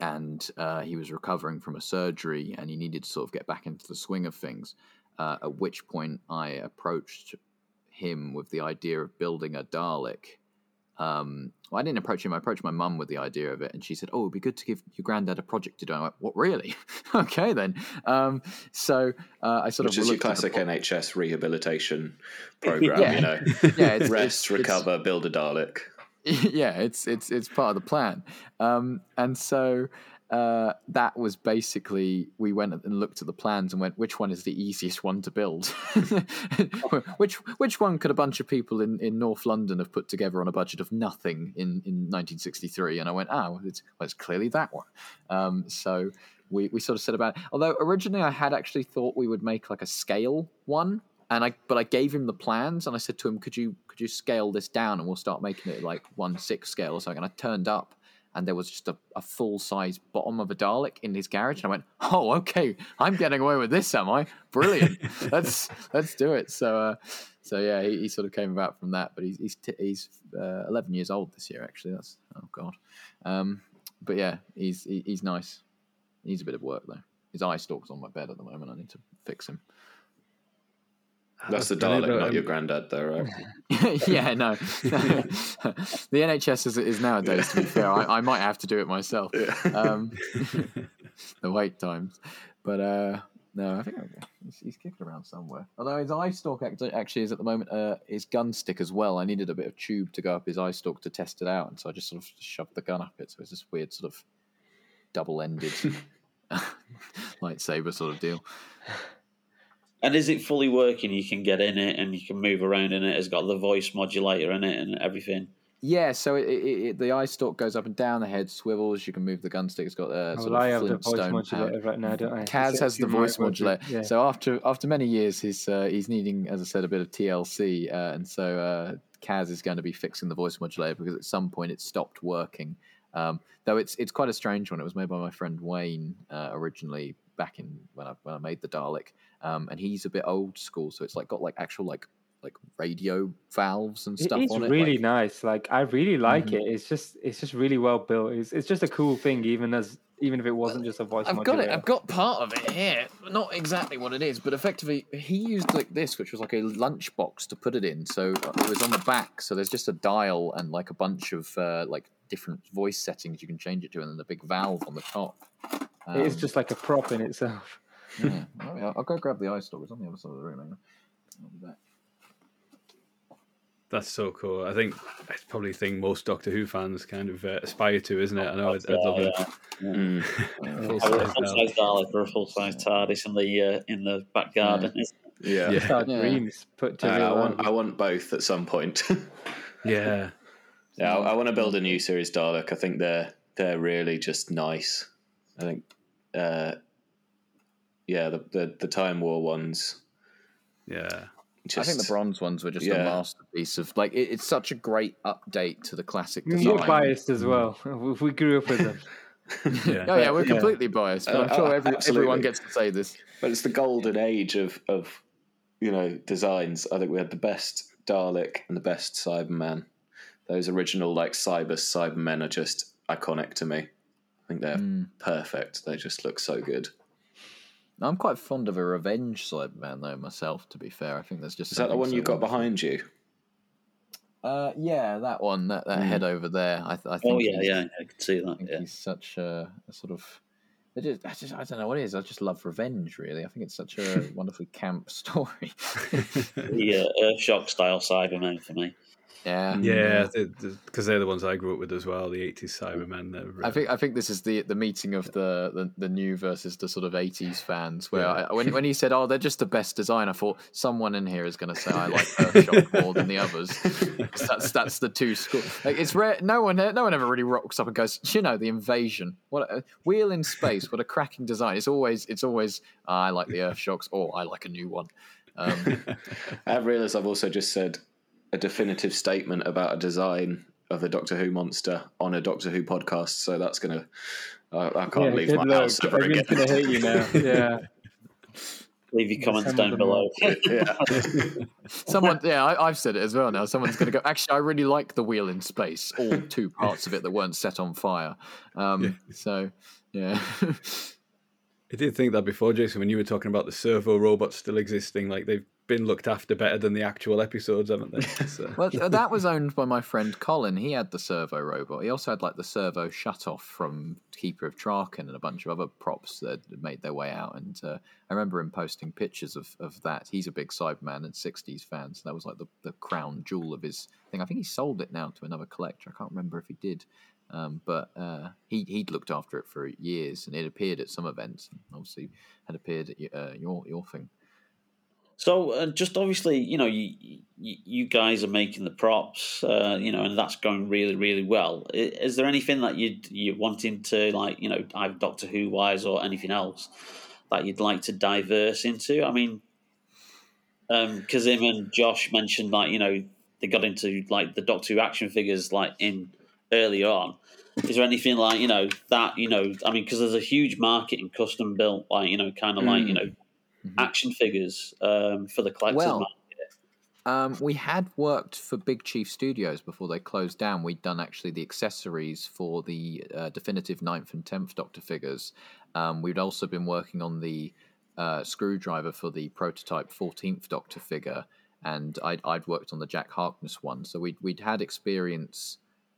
and uh, he was recovering from a surgery, and he needed to sort of get back into the swing of things. Uh, at which point, I approached him with the idea of building a Dalek um, well, I didn't approach him. I approached my mum with the idea of it, and she said, "Oh, it'd be good to give your granddad a project to do." I went, "What, really? okay, then." Um, so uh, I sort Which of is your at the classic NHS rehabilitation program. Yeah. You know, Yeah, it's, rest, it's- recover, build a Dalek. yeah, it's it's it's part of the plan. Um, and so uh, that was basically we went and looked at the plans and went, which one is the easiest one to build? which which one could a bunch of people in, in North London have put together on a budget of nothing in, in 1963? And I went, ah, well, it's, well, it's clearly that one. Um, so we, we sort of said about it. Although originally I had actually thought we would make like a scale one, and I but I gave him the plans and I said to him, could you could you scale this down and we'll start making it like one six scale or something. And I turned up and there was just a, a full size bottom of a Dalek in his garage, and I went, oh okay, I'm getting away with this, am I? Brilliant. let's let's do it. So. Uh, so yeah, he, he sort of came about from that, but he's he's t- he's uh, 11 years old this year actually. That's oh god, um, but yeah, he's he, he's nice. He needs a bit of work though. His eye stalk's on my bed at the moment. I need to fix him. That's the never- not your granddad, though, right? yeah, no. the NHS is, is nowadays. To be fair, I, I might have to do it myself. Um, the wait times, but uh, no, I think he's, he's kicking around somewhere. Although his eye stalk act- actually is at the moment uh, his gun stick as well. I needed a bit of tube to go up his eye stalk to test it out, and so I just sort of shoved the gun up it. So it's this weird sort of double-ended lightsaber sort of deal. And is it fully working? You can get in it and you can move around in it. It's got the voice modulator in it and everything. Yeah, so it, it, it, the eye stalk goes up and down, the head swivels. You can move the gun stick. It's got the Oh, sort well, I of have the voice Flintstone modulator right now, don't I? Kaz It's has the voice modulator. Yeah. So after after many years, he's uh, he's needing, as I said, a bit of TLC, uh, and so uh, Kaz is going to be fixing the voice modulator because at some point it stopped working. Um, though it's it's quite a strange one. It was made by my friend Wayne uh, originally back in when I when I made the Dalek, um, and he's a bit old school, so it's like got like actual like like radio valves and stuff It is on it. really like- nice. Like I really like Mhm. it. It's just it's just really well built. It's it's just a cool thing, even as even if it wasn't just a voice I've got it. I've got part of it here. Not exactly what it is, but effectively, he used like this, which was like a lunchbox to put it in. So uh, it was on the back. So there's just a dial and like a bunch of uh, like different voice settings you can change it to, and then the big valve on the top. it is Um, just like a prop in itself. yeah. Yeah, I'll go grab the eye stalk. It's on the other side of the room. Hang on. I'll be back. That's so cool. I think it's probably a thing most Doctor Who fans kind of uh, aspire to, isn't it? I know I'd, I'd love Yeah, it. yeah. Mm. A full size Dalek or a full size TARDIS in the uh, in the back garden. Yeah. Yeah. Our Yeah. dreams put to Uh, I want. I want both at some point. Yeah. Yeah, I, I want to build a new series Dalek. I think they're they're really just nice. I think, uh, yeah, the, the the Time War ones. Yeah. Just, I think the bronze ones were just a masterpiece of like it, it's such a great update to the classic I mean, design. You're biased as well. We grew up with them. Yeah. Oh yeah, we're Yeah. completely biased, but Uh, I'm sure uh, every, everyone gets to say this. But it's the golden age of of you know designs. I think we had the best Dalek and the best Cyberman. Those original like Cyber Cybermen are just iconic to me. I think they're Mm. perfect. They just look so good. I'm quite fond of a Revenge Cyberman though myself. To be fair, I think there's just Is that the one so you got wonderful- behind you? Uh, yeah, that one, that, that Mm. head over there. I, th- I think Oh yeah, yeah, I can see that. I that. think Yeah. he's such a, a sort of. I just, I just, I don't know what it is. I just love revenge. Really, I think it's such a wonderfully camp story. yeah, uh, Earthshock style Cybermen for me. Mm. Yeah, Yeah, because they, are the ones I grew up with as well. The '80s Cybermen. They're, I uh, think I think this is the the meeting of the the, the new versus the sort of '80s fans. Where yeah. I, when when he said, "Oh, they're just the best design," I thought someone in here is going to say I like Earthshock more than the others. that's that's the two school. Like, it's rare. No one no one ever really rocks up and goes, you know, the invasion. What a, wheel in space. What a cracking design. It's always it's always oh, I like the Earthshocks or I like a new one. Um, I've realised I've also just said a definitive statement about a design of a Doctor Who monster on a Doctor Who podcast. So that's gonna. Uh, I can't yeah, leave my luck. house ever again. gonna hate you now. Yeah. Leave your comments down below. yeah. Someone, yeah, I, have said it as well. Now someone's going to go. Actually, I really like the wheel in space. All two parts of it that weren't set on fire. Um, yeah. So, yeah. I did think that before, Jason, when you were talking about the servo robots still existing, like they've been looked after better than the actual episodes, haven't they? So. well, that was owned by my friend Colin. He had the servo robot. He also had like the servo shut off from Keeper of Traken and a bunch of other props that made their way out. And uh, I remember him posting pictures of, of that. He's a big Cyberman and 60s fan, so that was like the, the crown jewel of his thing. I think he sold it now to another collector. I can't remember if he did. Um, but uh, he he'd looked after it for years, and it appeared at some events. And obviously, had appeared at uh, your your thing. So, uh, just obviously, you know, you, you, you guys are making the props, uh, you know, and that's going really, really well. Is, there anything that you you're wanting to like, you know, either Doctor Who wise or anything else that you'd like to diverse into? I mean, um, Kasim and Josh mentioned like, you know, they got into like the Doctor Who action figures like in early on. Is there anything like you know that you know? I mean, because there's a huge market in custom built, like you know, kind of mm. like you know, mm-hmm. action figures um, for the collectors well, market. Um, we had worked for Big Chief Studios before they closed down. We'd done actually the accessories for the uh, definitive 9th and 10th Doctor figures. Um, we'd also been working on the uh, screwdriver for the prototype 14th Doctor figure, and I'd, I'd worked on the Jack Harkness one. So we'd, we'd had experience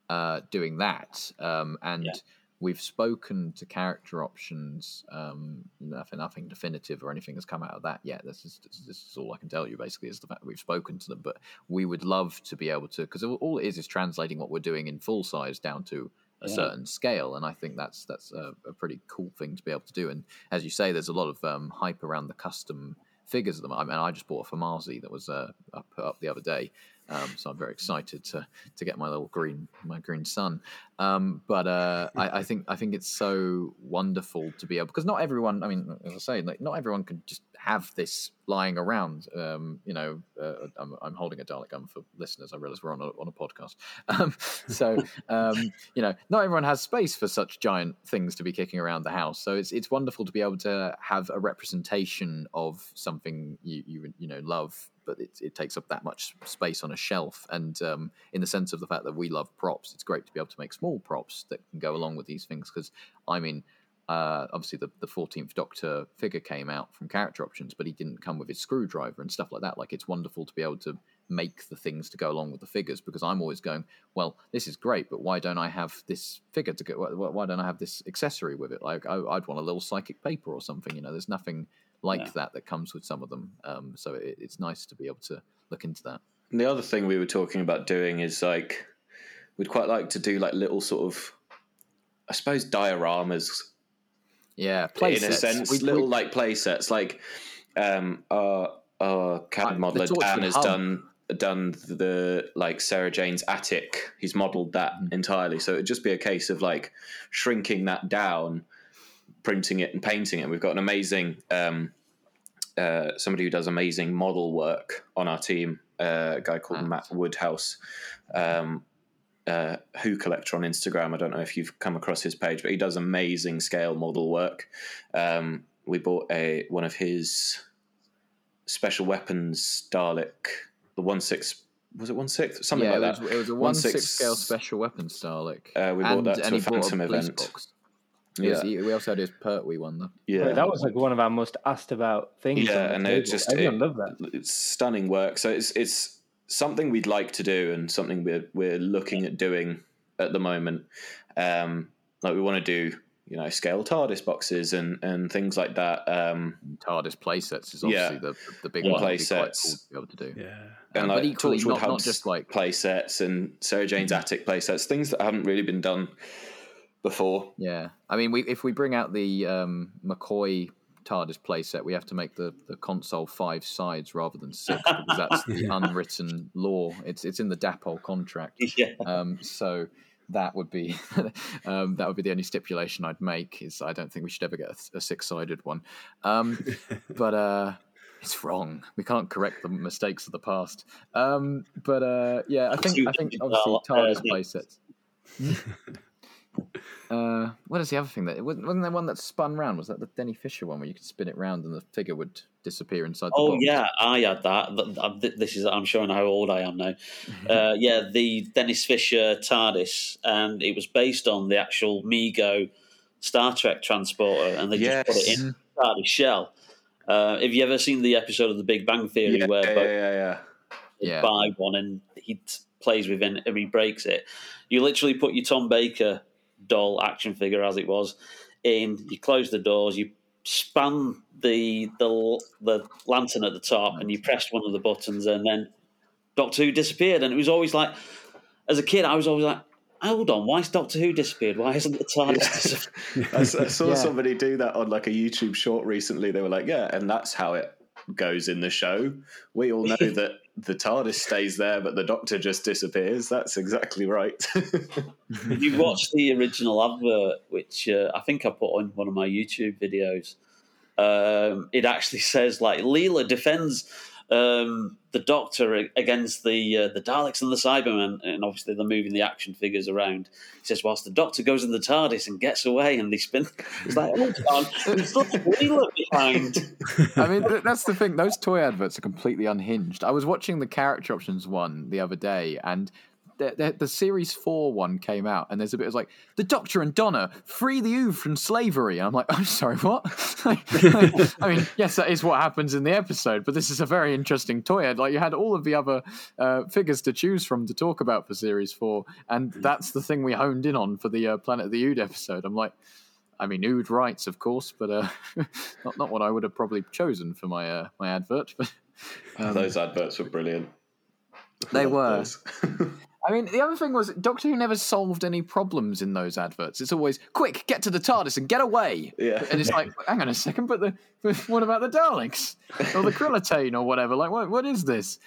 uh, doing that. Um, and yeah. We've spoken to character options. Um, nothing, nothing definitive or anything has come out of that yet. This is this is all I can tell you. Basically, is the fact that we've spoken to them. But we would love to be able to, because all it is is translating what we're doing in full size down to a yeah. certain scale, and I think that's that's a, a, pretty cool thing to be able to do. And as you say, there's a lot of um, hype around the custom figures of them. I mean, I just bought a Famazi that was uh, put up the other day, um, so I'm very excited to to get my little green my green son. Um, but uh, I, I, think I think it's so wonderful to be able because not everyone. I mean, as I say, like not everyone can just have this lying around. Um, you know, uh, I'm, I'm, holding a Dalek gun for listeners. I realize we're on a, on a podcast, um, so um, you know, not everyone has space for such giant things to be kicking around the house. So it's it's wonderful to be able to have a representation of something you you you know love but it, it takes up that much space on a shelf. And um, in the sense of the fact that we love props, it's great to be able to make small props that can go along with these things. Because I mean, uh, obviously the the Fourteenth Doctor figure came out from Character Options, but he didn't come with his screwdriver and stuff like that. Like it's wonderful to be able to make the things to go along with the figures because I'm always going, well, this is great, but why don't I have this figure to go? Why don't I have this accessory with it? Like I, would want a little psychic paper or something. You know, there's nothing like yeah. that that comes with some of them. Um, so it, it's nice to be able to look into that. And the other thing we were talking about doing is like we'd quite like to do like little sort of, I suppose, dioramas. Yeah, play in sets. a sense, we'd, little we'd... like play sets. Like um, our our CAD modeler Dan has hum. done done the like Sarah Jane's attic. He's modelled that mm. entirely. So it'd just be a case of like shrinking that down printing it and painting it. We've got an amazing um, uh, somebody who does amazing model work on our team, uh, a guy called Matt Woodhouse, um, uh, Who Collector on Instagram. I don't know if you've come across his page, but he does amazing scale model work. Um, we bought a one of his special weapons Dalek, the one six. Was it one sixth? Something yeah, like it was, that. It was a one sixth scale special weapons Dalek. Uh, we bought that to a Phantom event. Box. Yeah. we also had his Pertwee one though. Yeah, that was like one of our most asked about things. Yeah, and it just everyone it, loved that. It's stunning work. So it's it's something we'd like to do and something we're we're looking at doing at the moment. Um, like we want to do you know scale TARDIS boxes and and things like that. Um, TARDIS playsets is Yeah. obviously the the big one. That'd be quite playsets. cool to be able to do. Yeah. and Um, like but equally, Torchwood not, not just like playsets and Sarah Jane's Attic playsets, things that haven't really been done before. Yeah, I mean, we, if we bring out the um, McCoy TARDIS playset, we have to make the, the console five sides rather than six because that's the unwritten law. It's it's in the DAPOL contract. Yeah. Um, so that would be um, that would be the only stipulation I'd make. Is I don't think we should ever get a, a six sided one. Um, but uh, it's wrong. We can't correct the mistakes of the past. Um, but uh, yeah, I think I think obviously TARDIS playsets. Uh, what is the other thing that wasn't, wasn't there one that spun round? Was that the Denys Fisher one where you could spin it round and the figure would disappear inside the Oh box? yeah, I had that. Th- th- This is I'm showing how old I am now. Uh, yeah, the Denys Fisher TARDIS, and it was based on the actual Mego Star Trek transporter, and they just put it in the TARDIS shell. Uh, have you ever seen the episode of The Big Bang Theory Yeah, where yeah, both yeah, yeah. Yeah. buy one and he plays with it and he breaks it. You literally put your Tom Baker doll action figure as it was in. You close the doors. You span the the the lantern at the top, and you pressed one of the buttons, and then Doctor Who disappeared. And it was always like, as a kid, I was always like. Hold on, why why's Doctor Who disappeared? Why hasn't the TARDIS disappeared? I, s- I saw Yeah. somebody do that on like a YouTube short recently. They were like, "Yeah, and that's how it goes in the show. We all know that the TARDIS stays there, but the Doctor just disappears. That's exactly right." If you watch the original advert, which uh, I think I put on one of my YouTube videos, um, it actually says like Leela defends um, the Doctor against the uh, the Daleks and the Cybermen, and obviously they're moving the action figures around. He says, whilst the Doctor goes in the TARDIS and gets away, and they spin. It's like, hold on, there's not Leela behind. I mean, that's the thing. Those toy adverts are completely unhinged. I was watching the character options one the other day, and the, the, the series four one came out, and there's a bit of like the Doctor and Donna free the Ood from slavery. And I'm like, I'm sorry, what? I mean, yes, that is what happens in the episode, but this is a very interesting toy. Like you had all of the other uh, figures to choose from to talk about for series four, and that's the thing we honed in on for the uh, Planet of the Ood episode. I'm like. I mean, Ood rights, of course, but uh, not not what I would have probably chosen for my uh, my advert. But um, Those adverts were brilliant. They were. those. I mean, the other thing was Doctor Who never solved any problems in those adverts. It's always quick, get to the TARDIS and get away. Yeah. And it's like, hang on a second, but the what about the Daleks or the Krillitane or whatever? Like, what what is this?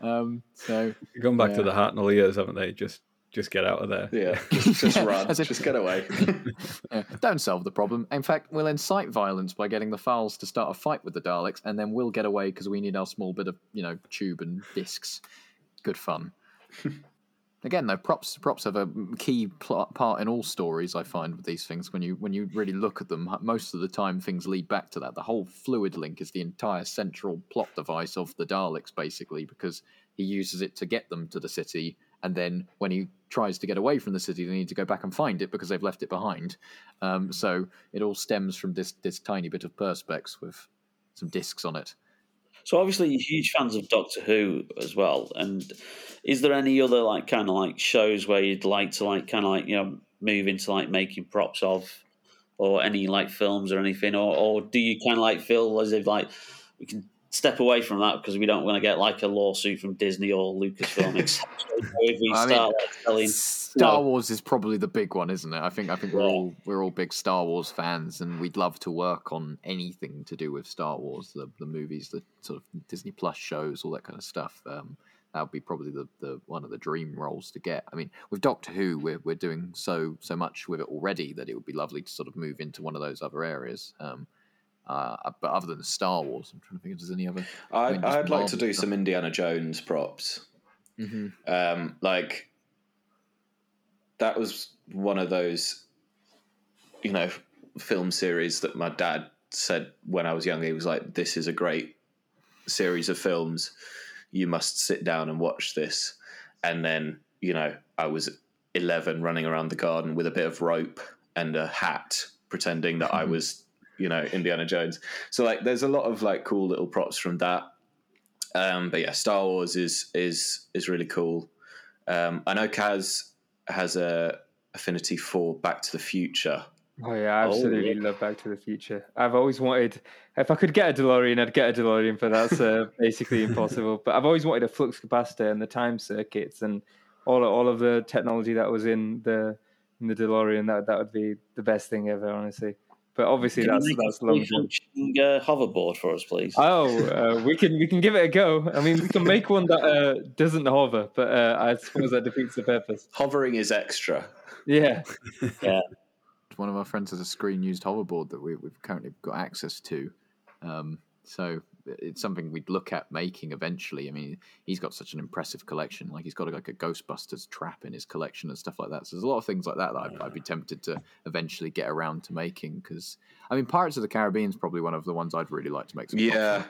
Um, so going back to Yeah. the Hartnell years, haven't they? Just just get out of there. yeah, just, just run, if- just get away. yeah, don't solve the problem. In fact, we'll incite violence by getting the Thals to start a fight with the Daleks, and then we'll get away because we need our small bit of you know tube and discs. Good fun. Again, though, props props have a key plot part in all stories. I find with these things, when you when you really look at them, most of the time things lead back to that. The whole fluid link is the entire central plot device of the Daleks, basically, because he uses it to get them to the city, and then when he tries to get away from the city, they need to go back and find it because they've left it behind. Um, so it all stems from this this tiny bit of perspex with some discs on it. So obviously, you're huge fans of Doctor Who as well. And is there any other like kind of like shows where you'd like to like kind of like you know move into like making props of, or any like films or anything, or or do you kind of like feel as if like we can step away from that because we don't want to get like a lawsuit from Disney or Lucasfilm, if we I mean, start like, selling. Star No. Wars is probably the big one, isn't it? I think I think we're Yeah. all we're all big Star Wars fans, and we'd love to work on anything to do with Star Wars, the the movies, the sort of Disney Plus shows, all that kind of stuff. Um, that would be probably the, the one of the dream roles to get. I mean, with Doctor Who, we're we're doing so so much with it already that it would be lovely to sort of move into one of those other areas. Um, uh, but other than Star Wars, I'm trying to think if there's any other. I, mean, I'd like to do stuff. some Indiana Jones props. Mm-hmm. Um, like that was one of those, you know, film series that my dad said when I was young. He was like, "This is a great series of films. You must sit down and watch this." And then, you know, I was eleven, running around the garden with a bit of rope and a hat, pretending that I was, you know, Indiana Jones. So like, there's a lot of like cool little props from that. Um, but yeah, Star Wars is is is really cool. Um, I know Kaz has a affinity for Back to the Future Oh yeah, I Oh, absolutely yeah. love Back to the Future. I've always wanted, if I could get a DeLorean, I'd get a DeLorean, but that's uh, basically impossible. But I've always wanted a flux capacitor and the time circuits and all all of the technology that was in the in the DeLorean. That that would be the best thing ever, honestly. But obviously, Can that's make that's a long. functioning uh, hoverboard for us, please? Oh, uh, we can we can give it a go. I mean, we can make one that uh, doesn't hover, but uh, I suppose that defeats the purpose. Hovering is extra. Yeah, One of our friends has a screen used hoverboard that we, we've currently got access to. Um, so it's something we'd look at making eventually. I mean, he's got such an impressive collection. Like he's got like a Ghostbusters trap in his collection and stuff like that. So there's a lot of things like that that I'd, I'd be tempted to eventually get around to making. Because I mean, Pirates of the Caribbean is probably one of the ones I'd really like to make. Some Yeah.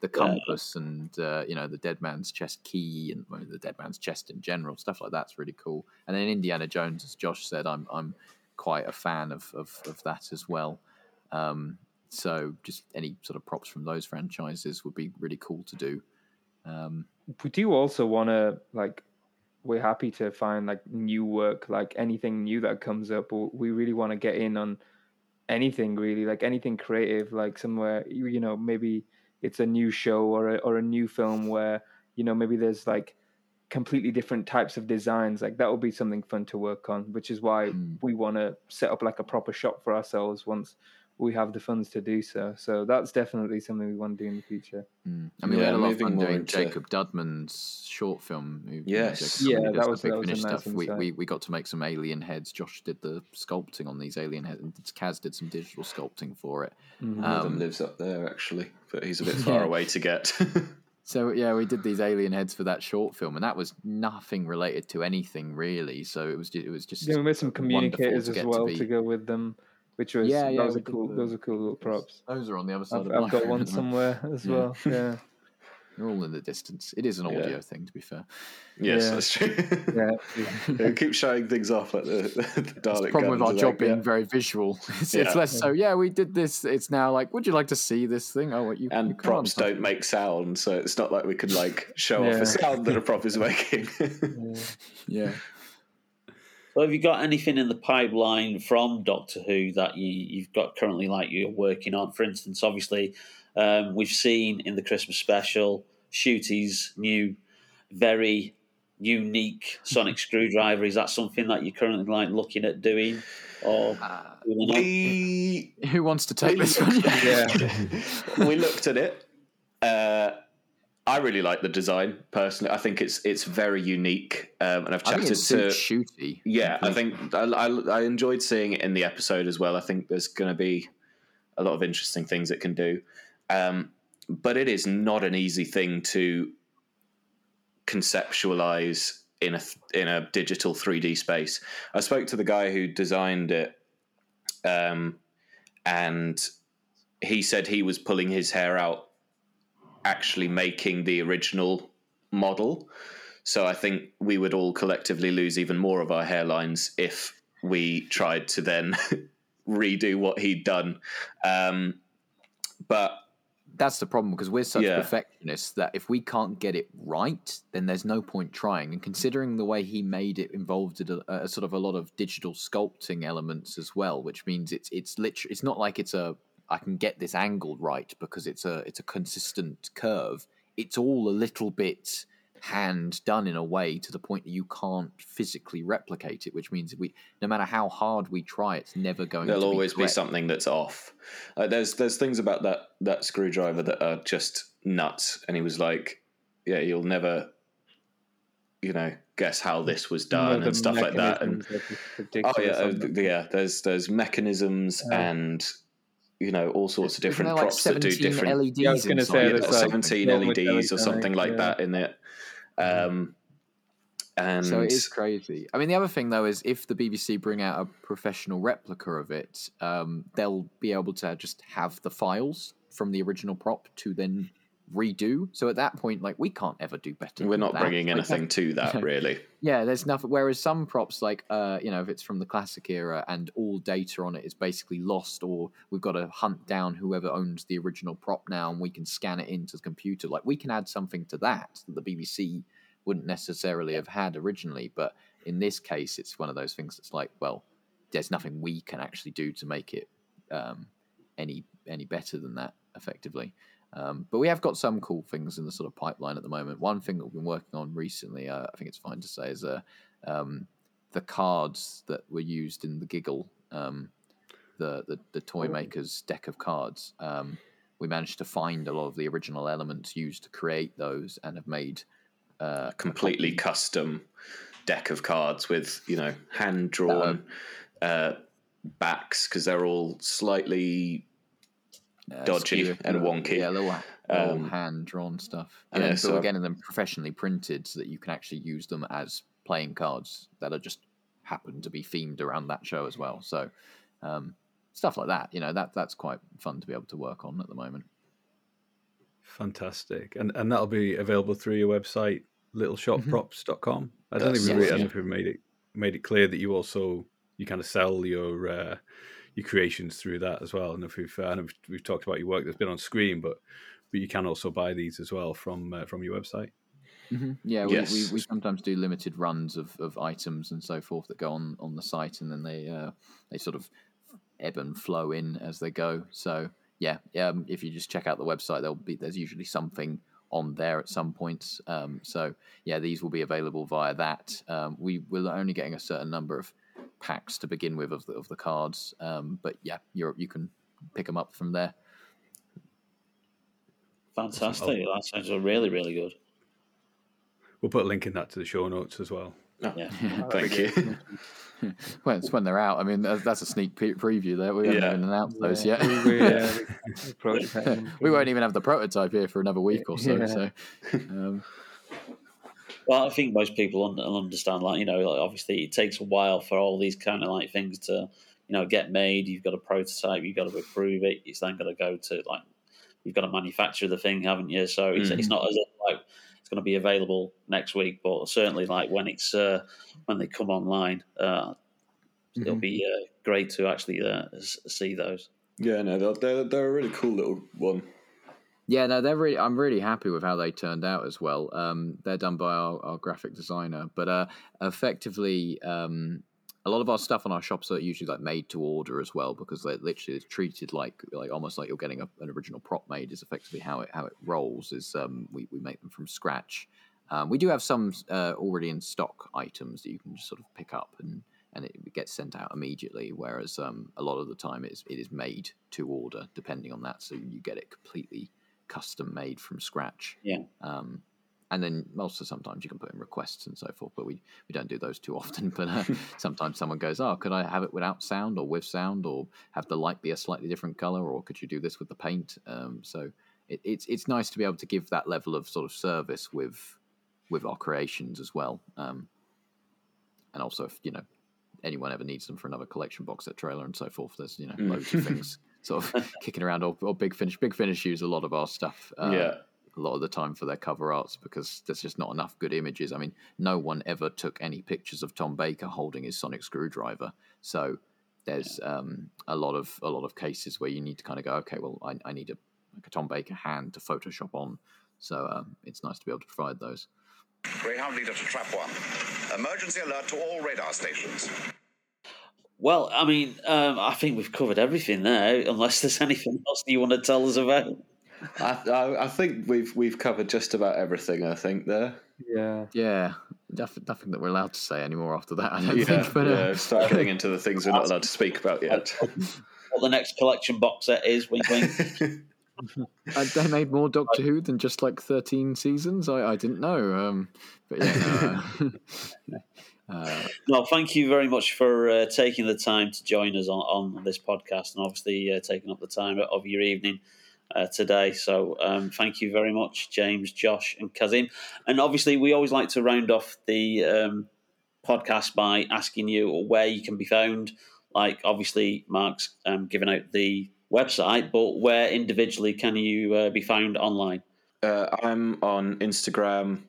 the compass and uh, you know the dead man's chest key and well, the dead man's chest in general stuff like that's really cool and then indiana jones as josh said i'm i'm quite a fan of of, of that as well um, so just any sort of props from those franchises would be really cool to do um, we do also want to like. We're happy to find like new work, like anything new that comes up. But we really want to get in on anything really, like anything creative, like somewhere you you know maybe it's a new show or a, or a new film where you know maybe there's like completely different types of designs like that would be something fun to work on which is why Mm. we want to set up like a proper shop for ourselves once we have the funds to do so so that's definitely something we want to do in the future mm. i mean we had a lot of fun doing into- jacob dudman's short film who- you know, Yes. Yeah, that the was- big that was nice stuff we, insight. we, we got to make some alien heads josh did the sculpting on these alien heads and kaz did some digital sculpting for it Mhm. One of Um, lives up there actually, but he's a bit far Yeah. away to get. So yeah, we did these alien heads for that short film, and that was nothing related to anything really. So it was just, it was just yeah, we made some communicators as get to well to, go with them which was Yeah, yeah, those are cool the- those are cool little props Those are on the other side I've, of I've got one at the moment. somewhere as Yeah. well yeah They're all in the distance. It is an Yeah. audio thing, to be fair. yes, Yeah. that's true. yeah They keep showing things off like the, the That's Dalek the problem with our job like, being yeah. very visual. It's, Yeah. it's less so. Yeah, we did this. It's now like, would you like to see this thing? Oh, what you and you props don't make sound, so it's not like we could like show off a sound that a prop is making. yeah. Yeah. So have you got anything in the pipeline from Doctor Who that you, you've got currently, like you're working on? For instance, obviously, um, we've seen in the Christmas special Ncuti's new, very unique sonic screwdriver. Is that something that you're currently like looking at doing, or Uh, we who wants to take this one? Yeah. we looked at it. Uh, I really like the design personally. I think it's it's very unique, um, and I've chatted to. Ncuti. Yeah, I think I, I, I enjoyed seeing it in the episode as well. I think there's going to be a lot of interesting things it can do, um, but it is not an easy thing to conceptualize in a in a digital 3D space. I spoke to the guy who designed it, um, and he said he was pulling his hair out, actually making the original model. So I think we would all collectively lose even more of our hairlines if we tried to then redo what he'd done. Um, but that's the problem because we're such Yeah. perfectionists that if we can't get it right, then there's no point trying. And considering the way he made it involved a, a sort of a lot of digital sculpting elements as well, which means it's it's literally it's not like it's a I can get this angle right because it's a it's a consistent curve. It's all a little bit hand done in a way to the point that you can't physically replicate it, which means we no matter how hard we try, it's never going to be. there'll to always be, be something that's off. Uh, there's there's things about that that screwdriver that are just nuts. And he was like, "Yeah, you'll never, you know, guess how this was done the and stuff like that." And oh yeah, uh, yeah. There's there's mechanisms Yeah. and you know all sorts of different there, like, props that do different LEDs Yeah, I was gonna say yeah, like, 17 Yeah, with LEDs or something like yeah. that in it. Um, and So it is crazy. I mean, the other thing though is if the BBC bring out a professional replica of it, um, they'll be able to just have the files from the original prop to then redo. So at that point, like we can't ever do better. we're not that. bringing Like, anything to that really. Yeah, there's nothing. Whereas some props, like uh, you know, if it's from the classic era and all data on it is basically lost, or we've got to hunt down whoever owns the original prop now, and we can scan it into the computer. Like we can add something to that that the BBC wouldn't necessarily have had originally. But in this case, it's one of those things that's like, well, there's nothing we can actually do to make it um, any any better than that effectively. Um, but we have got some cool things in the sort of pipeline at the moment. One thing that we've been working on recently, uh, I think it's fine to say, is uh, um, the cards that were used in the Giggle, um, the, the, the toy maker's deck of cards. Um, we managed to find a lot of the original elements used to create those and have made uh, completely custom deck of cards with you know hand drawn uh, backs because they're all slightly uh, dodgy skew- and wonky. Yeah, little, little Um, hand drawn stuff. And yeah, then, so so- we're getting them professionally printed so that you can actually use them as playing cards that are just happen to be themed around that show as well. So um, stuff like that, you know, that that's quite fun to be able to work on at the moment. Fantastic. And and that'll be available through your website, littleshopprops.com. I don't That's- think we yes, really, I don't yeah. if we've made it made it clear that you also you kind of sell your uh, your creations through that as well. And if we've uh, I we've, talked about your work that's been on screen, but but you can also buy these as well from uh, from your website. Yeah, we, Yes. we, we sometimes do limited runs of, of items and so forth that go on, on the site, and then they uh, they sort of ebb and flow in as they go. So yeah, um, if you just check out the website, there'll be there's usually something on there at some points. Um, so yeah, these will be available via that. Um, we we're only getting a certain number of packs to begin with of the, of the cards, um, but yeah, you're you can pick them up from there. Fantastic. That sounds really, really good. We'll put a link in that to the show notes as well. Oh, Yeah. thank you. Well, it's when they're out. I mean, that's that's a sneak pe- preview there. We haven't Yeah. even announced those Yeah, yet. we, we, uh, we we won't even have the prototype here for another week or so. Yeah. So, um, Well, I think most people un- understand, like, you know, like, obviously it takes a while for all these kind of like things to, you know, get made. You've got a prototype, you've got to approve it. It's then got to go to, like, you've got to manufacture the thing, haven't you? So it's, it's not as if, like, it's going to be available next week, but certainly, like, when it's, uh, when they come online, uh, it'll be uh, great to actually uh, see those. yeah, no, they're, they're they're a really cool little one. Yeah, no, they're really. I'm really happy with how they turned out as well. Um, they're done by our, our graphic designer, but uh, effectively, um, a lot of our stuff on our shops are usually like made to order as well because they're literally treated like like almost like you're getting a, an original prop made. Is effectively how it how it rolls. Is um, we we make them from scratch. Um, we do have some uh, already in stock items that you can just sort of pick up and and it gets sent out immediately. Whereas um, a lot of the time it is, it is made to order, depending on that. So you get it completely custom made from scratch. Yeah. Um, and then also sometimes you can put in requests and so forth, but we, we don't do those too often. But uh, sometimes someone goes, "Oh, could I have it without sound or with sound, or have the light be a slightly different color, or could you do this with the paint?" Um, so it, it's it's nice to be able to give that level of sort of service with with our creations as well. Um, and also, if you know anyone ever needs them for another collection box set trailer and so forth, there's you know loads of things sort of kicking around. Or, or Big Finish, Big Finish use a lot of our stuff. uh, yeah, a lot of the time for their cover arts because there's just not enough good images. I mean, no one ever took any pictures of Tom Baker holding his sonic screwdriver, so there's um, a lot of a lot of cases where you need to kind of go, okay, well, I, I need a like a Tom Baker hand to Photoshop on. So um, it's nice to be able to provide those. Greyhound leader to trap one. Emergency alert to all radar stations. Well, I mean, um, I think we've covered everything there, unless there's anything else you want to tell us about. I, I I think we've we've covered just about everything. I think there. Yeah. Yeah, nothing, nothing that we're allowed to say anymore after that. I don't Yeah, think. But uh, yeah. Start getting into the things we're not allowed to speak about yet. What the next collection box set is, wink, wink. uh, they made more Doctor Who than just like 13 seasons. I, I didn't know. Um, but yeah, no, uh, uh, Well, thank you very much for uh, taking the time to join us on, on this podcast and obviously uh, taking up the time of your evening uh, today. So, um, thank you very much, James, Josh, and Kasim. And obviously, we always like to round off the um, podcast by asking you where you can be found. Like, obviously, Mark's um, given out the website, but where individually can you uh, be found online? Uh, I'm on Instagram,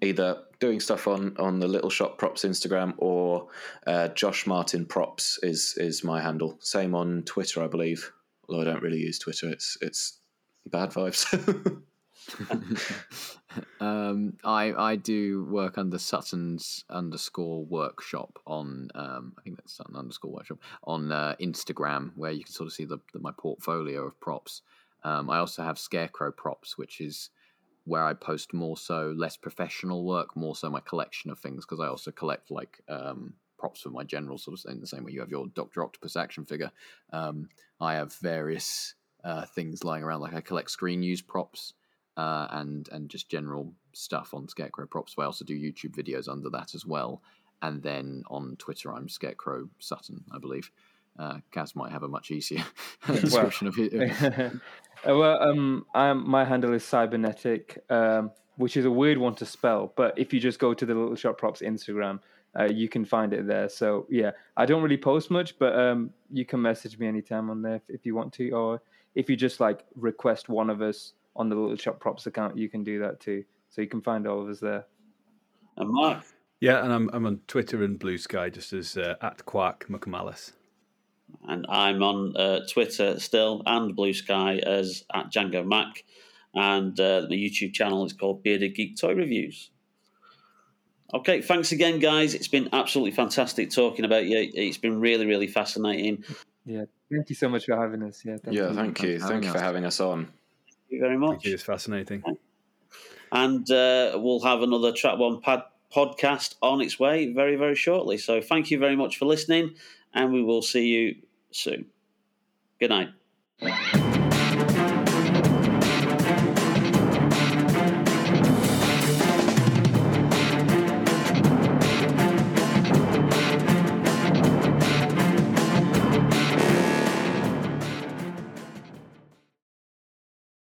either doing stuff on, on the Little Shop Props Instagram or uh, Josh Martin Props is is my handle. Same on Twitter, I believe. Although I don't really use Twitter, it's it's bad vibes. um, I I do work under Sutton's underscore workshop on um, I think that's Sutton underscore workshop on uh, Instagram, where you can sort of see the, the my portfolio of props. Um, I also have Scarecrow props, which is where I post more so less professional work, more so my collection of things because I also collect like um, props for my general sort of thing. the same way you have your Doctor Octopus action figure. Um, I have various uh, things lying around, like I collect screen use props uh, and and just general stuff on Scarecrow props. I also do YouTube videos under that as well, and then on Twitter I'm Scarecrow Sutton, I believe. Uh, Kaz might have a much easier description well, of it. well, um, I'm, my handle is Sybernettik, um, which is a weird one to spell. But if you just go to the Little Shop Props Instagram, uh, you can find it there. So yeah, I don't really post much, but um, you can message me anytime on there if, if, you want to, or if you just like request one of us on the Little Shop Props account, you can do that too. So you can find all of us there. And Mark. Yeah, and I'm I'm on Twitter and Blue Sky just as uh, at Quark McMalus. And I'm on uh, Twitter still and Blue Sky as at Jango Mac. And uh, the YouTube channel is called Bearded Geek Toy Reviews. Okay, thanks again, guys. It's been absolutely fantastic talking about you. It's been really, really fascinating. Yeah, thank you so much for having us. Yeah, thank yeah, you. thank you. Thank you for having us on. Thank you very much. It's fascinating. And uh, we'll have another Trap One pad- podcast on its way very, very shortly. So thank you very much for listening, and we will see you soon. Good night.